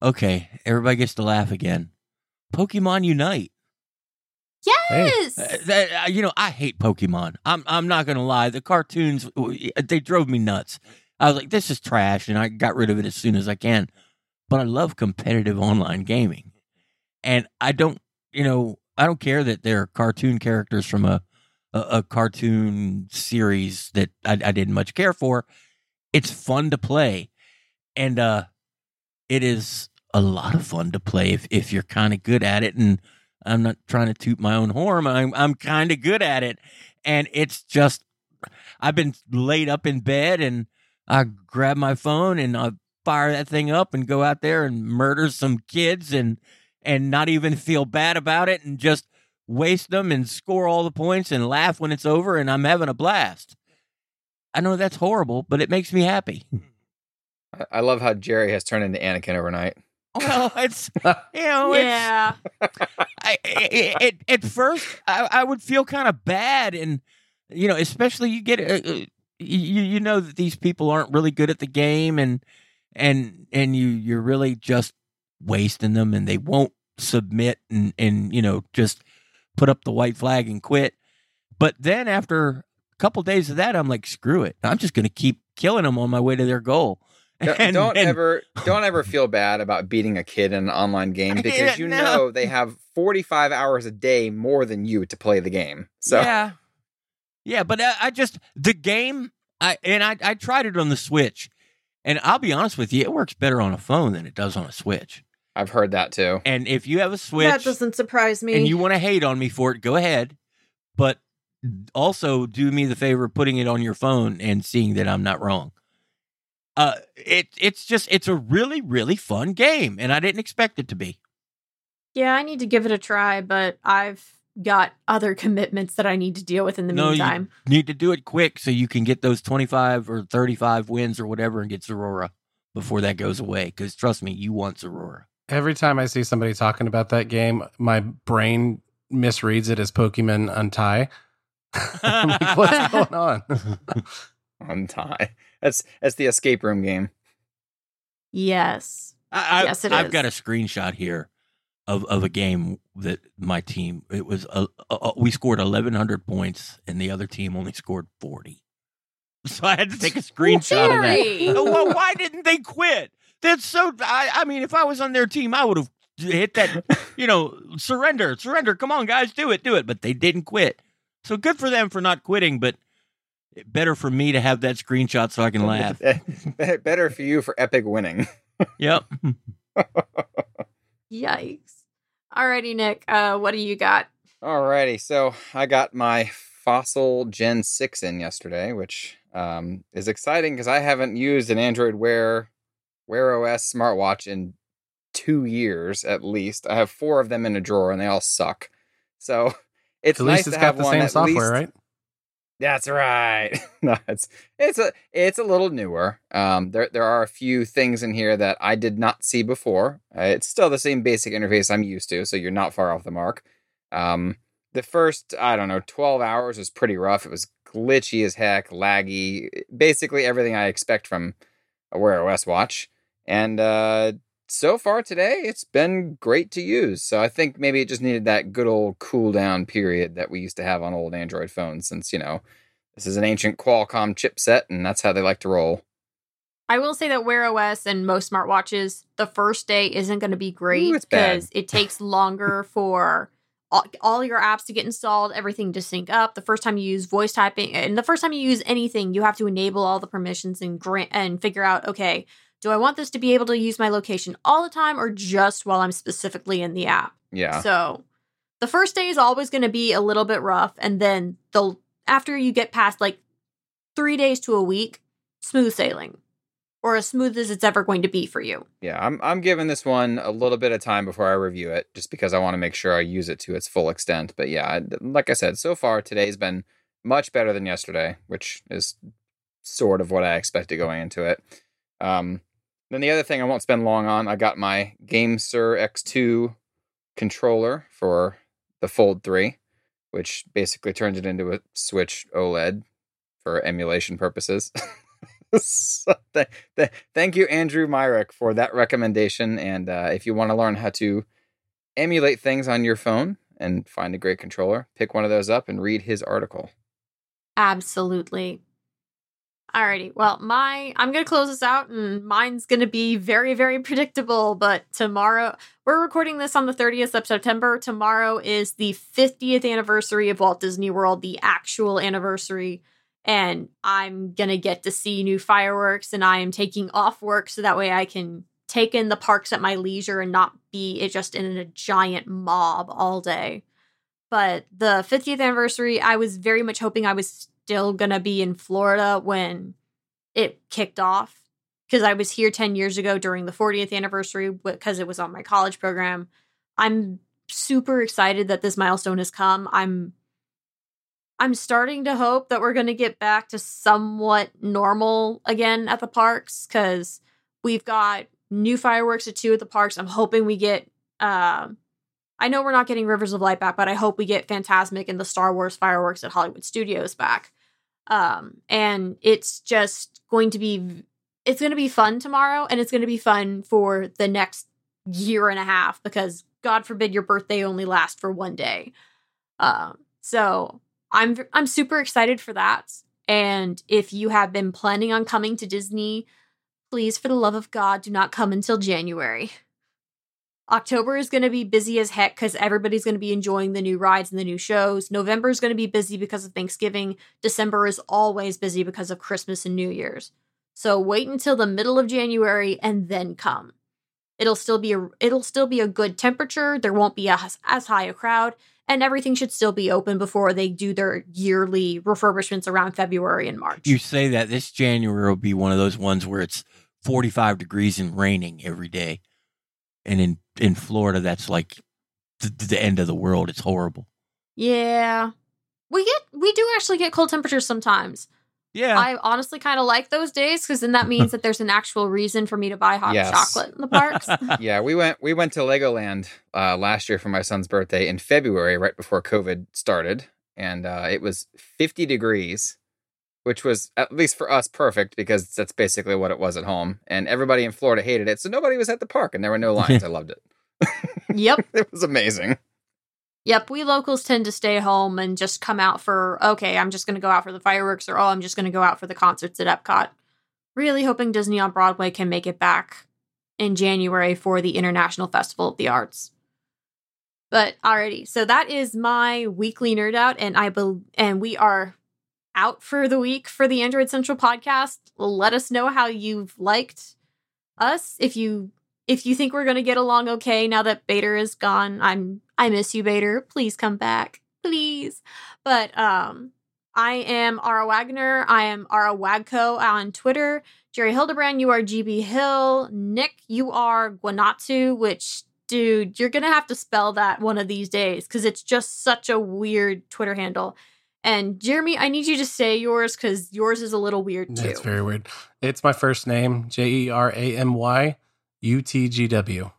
Okay, everybody gets to laugh again. Pokemon Unite. Yes. Uh, that, uh, you know, I hate Pokemon. I'm I'm not gonna lie. The cartoons they drove me nuts. I was like, this is trash, and I got rid of it as soon as I can. But I love competitive online gaming, and I don't, you know, I don't care that they're cartoon characters from a a, a cartoon series that I, I didn't much care for. It's fun to play, and uh, it is a lot of fun to play if if you're kind of good at it and I'm not trying to toot my own horn. I'm I'm kind of good at it, and it's just I've been laid up in bed and I grab my phone and I fire that thing up and go out there and murder some kids and and not even feel bad about it and just waste them and score all the points and laugh when it's over and I'm having a blast. I know that's horrible, but it makes me happy. I- I love how Jerry has turned into Anakin overnight. Well, it's you know, it's, yeah. I, I, I- at first I, I would feel kind of bad and you know especially you get uh, uh, you you know that these people aren't really good at the game and and and you you're really just wasting them and they won't submit and and you know just put up the white flag and quit but then after a couple days of that I'm like screw it I'm just going to keep killing them on my way to their goal Don't, And- don't and- ever don't ever feel bad about beating a kid in an online game because you no. know they have 45 hours a day more than you to play the game. So yeah, yeah, but I, I just the game. I and I I tried it on the Switch, and I'll be honest with you, it works better on a phone than it does on a Switch. I've heard that too. And if you have a Switch That doesn't surprise me. and you want to hate on me for it, go ahead. But also do me the favor of putting it on your phone and seeing that I'm not wrong. Uh, it it's just it's a really really fun game, and I didn't expect it to be. yeah, I need to give it a try, but I've got other commitments that I need to deal with in the No, you- meantime. Need to do it quick so you can get those 25 or 35 wins or whatever and get Zoroark before that goes away. Because trust me, you want Zoroark. Every time I see somebody talking about that game, my brain misreads it as Pokemon Untie. I'm like, what's going on? Untie. That's that's the escape room game. Yes. I, I, Yes, it I've is. got a screenshot here of, of a game that my team, it was, uh, uh, we scored 1,100 points and the other team only scored 40. So I had to take a screenshot of that. Oh, well, why didn't they quit? That's so. I, I mean, if I was on their team, I would have hit that. You know, surrender, surrender. Come on, guys, do it, do it. But they didn't quit. So good for them for not quitting. But better for me to have that screenshot so I can laugh. Better for you for epic winning. Yep. Yikes. Alrighty, Nick. Uh, what do you got? Alrighty, so I got my Fossil Gen 6 in yesterday, which um, is exciting because I haven't used an Android Wear Wear OS smartwatch in two years at least. I have four of them in a drawer and they all suck. So it's At nice least it's to got have the one same at software, least- right? That's right. no, it's it's a it's a little newer. Um, there there are a few things in here that I did not see before. Uh, it's still the same basic interface I'm used to, so you're not far off the mark. Um, the first I don't know twelve hours was pretty rough. It was glitchy as heck, laggy, basically everything I expect from a Wear OS watch. And uh, so far today, it's been great to use. So I think maybe it just needed that good old cool down period that we used to have on old Android phones, since you know this is an ancient Qualcomm chipset, and that's how they like to roll. I will say that Wear OS and most smartwatches, the first day isn't going to be great Ooh, it's bad. because it takes longer for all, all your apps to get installed, everything to sync up. The first time you use voice typing, and the first time you use anything, you have to enable all the permissions and grant and figure out, okay, do I want this to be able to use my location all the time or just while I'm specifically in the app? Yeah, So the first day is always going to be a little bit rough, and then the after you get past like three days to a week, smooth sailing, or as smooth as it's ever going to be for you. yeah. I'm I'm giving this one a little bit of time before I review it, just because I want to make sure I use it to its full extent. But yeah, like I said, so far today's been much better than yesterday, which is sort of what I expected going into it. Um, then the other thing I won't spend long on, I got my GameSir X2 controller for the Fold 3, which basically turns it into a Switch OLED for emulation purposes. so th- th- thank you, Andrew Myrick, for that recommendation. And uh, if you want to learn how to emulate things on your phone and find a great controller, pick one of those up and read his article. Absolutely. Alrighty. Well, my I'm gonna close this out, and mine's gonna be very, very predictable. But tomorrow, we're recording this on the 30th of September. Tomorrow is the 50th anniversary of Walt Disney World, the actual anniversary, and I'm gonna get to see new fireworks. And I am taking off work so that way I can take in the parks at my leisure and not be it just in a giant mob all day but the 50th anniversary, I was very much hoping I was still gonna be in Florida when it kicked off because I was here 10 years ago during the 40th anniversary because it was on my college program. I'm super excited that this milestone has come. I'm I'm starting to hope that we're going to get back to somewhat normal again at the parks cuz we've got new fireworks at two at the parks. I'm hoping we get um I know we're not getting Rivers of Light back, but I hope we get Fantasmic and the Star Wars fireworks at Hollywood Studios back. Um, and it's just going to be it's going to be fun tomorrow, and it's going to be fun for the next year and a half because God forbid your birthday only lasts for one day. Um, so I'm I'm super excited for that. And if you have been planning on coming to Disney, please, for the love of God, do not come until January. October is going to be busy as heck because everybody's going to be enjoying the new rides and the new shows. November is going to be busy because of Thanksgiving. December is always busy because of Christmas and New Year's. So wait until the middle of January and then come. It'll still be a it'll still be a good temperature. There won't be a, as high a crowd, and everything should still be open before they do their yearly refurbishments around February and March. You say that this January will be one of those ones where it's 45 degrees and raining every day. And in, in Florida, that's like the, the end of the world. It's horrible. Yeah. We get we do actually get cold temperatures sometimes. Yeah. I honestly kind of like those days because then that means that there's an actual reason for me to buy hot Yes. chocolate in the parks. yeah, we went we went to Legoland uh, last year for my son's birthday in February, right before COVID started, and uh, it was 50 degrees, which was at least for us perfect because that's basically what it was at home, and everybody in Florida hated it, so nobody was at the park, and there were no lines. I loved it. yep. It was amazing. Yep, we locals tend to stay home and just come out for okay, I'm just going to go out for the fireworks or oh, I'm just going to go out for the concerts at Epcot. Really hoping Disney on Broadway can make it back in January for the International Festival of the Arts. But alrighty, so that is my weekly nerd out, and I bel and we are out for the week for the Android Central podcast. Let us know how you've liked us. If you if you think we're gonna get along okay now that Bader is gone, I'm I miss you, Bader. Please come back. Please. But um I am Ara Wagoner. I am Ara Wagco on Twitter. Jerry Hildenbrand, you are GB Hill. Nick, you are Guanatsu, which dude, you're gonna have to spell that one of these days because it's just such a weird Twitter handle. And Jeramy, I need you to say yours because yours is a little weird too. That's very weird. It's my first name, J E R A M Y U T G W.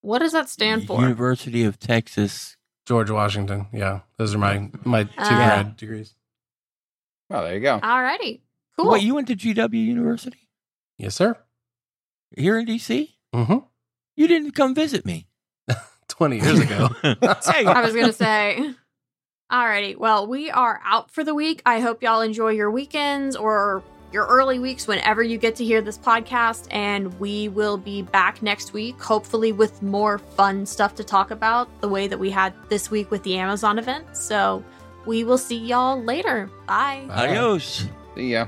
what does that stand for? University of Texas. George Washington. Yeah, those are my my two Ah. grad degrees. Well, there you go. Alrighty. Cool. Wait, you went to GW University Yes, sir. here in DC? Mm-hmm. You didn't come visit me. Twenty years ago. hey, I was gonna say. Alrighty, well, we are out for the week. I hope y'all enjoy your weekends or your early weeks whenever you get to hear this podcast. And we will be back next week, hopefully with more fun stuff to talk about, the way that we had this week with the Amazon event. So we will see y'all later. Bye. Bye. adios. See ya.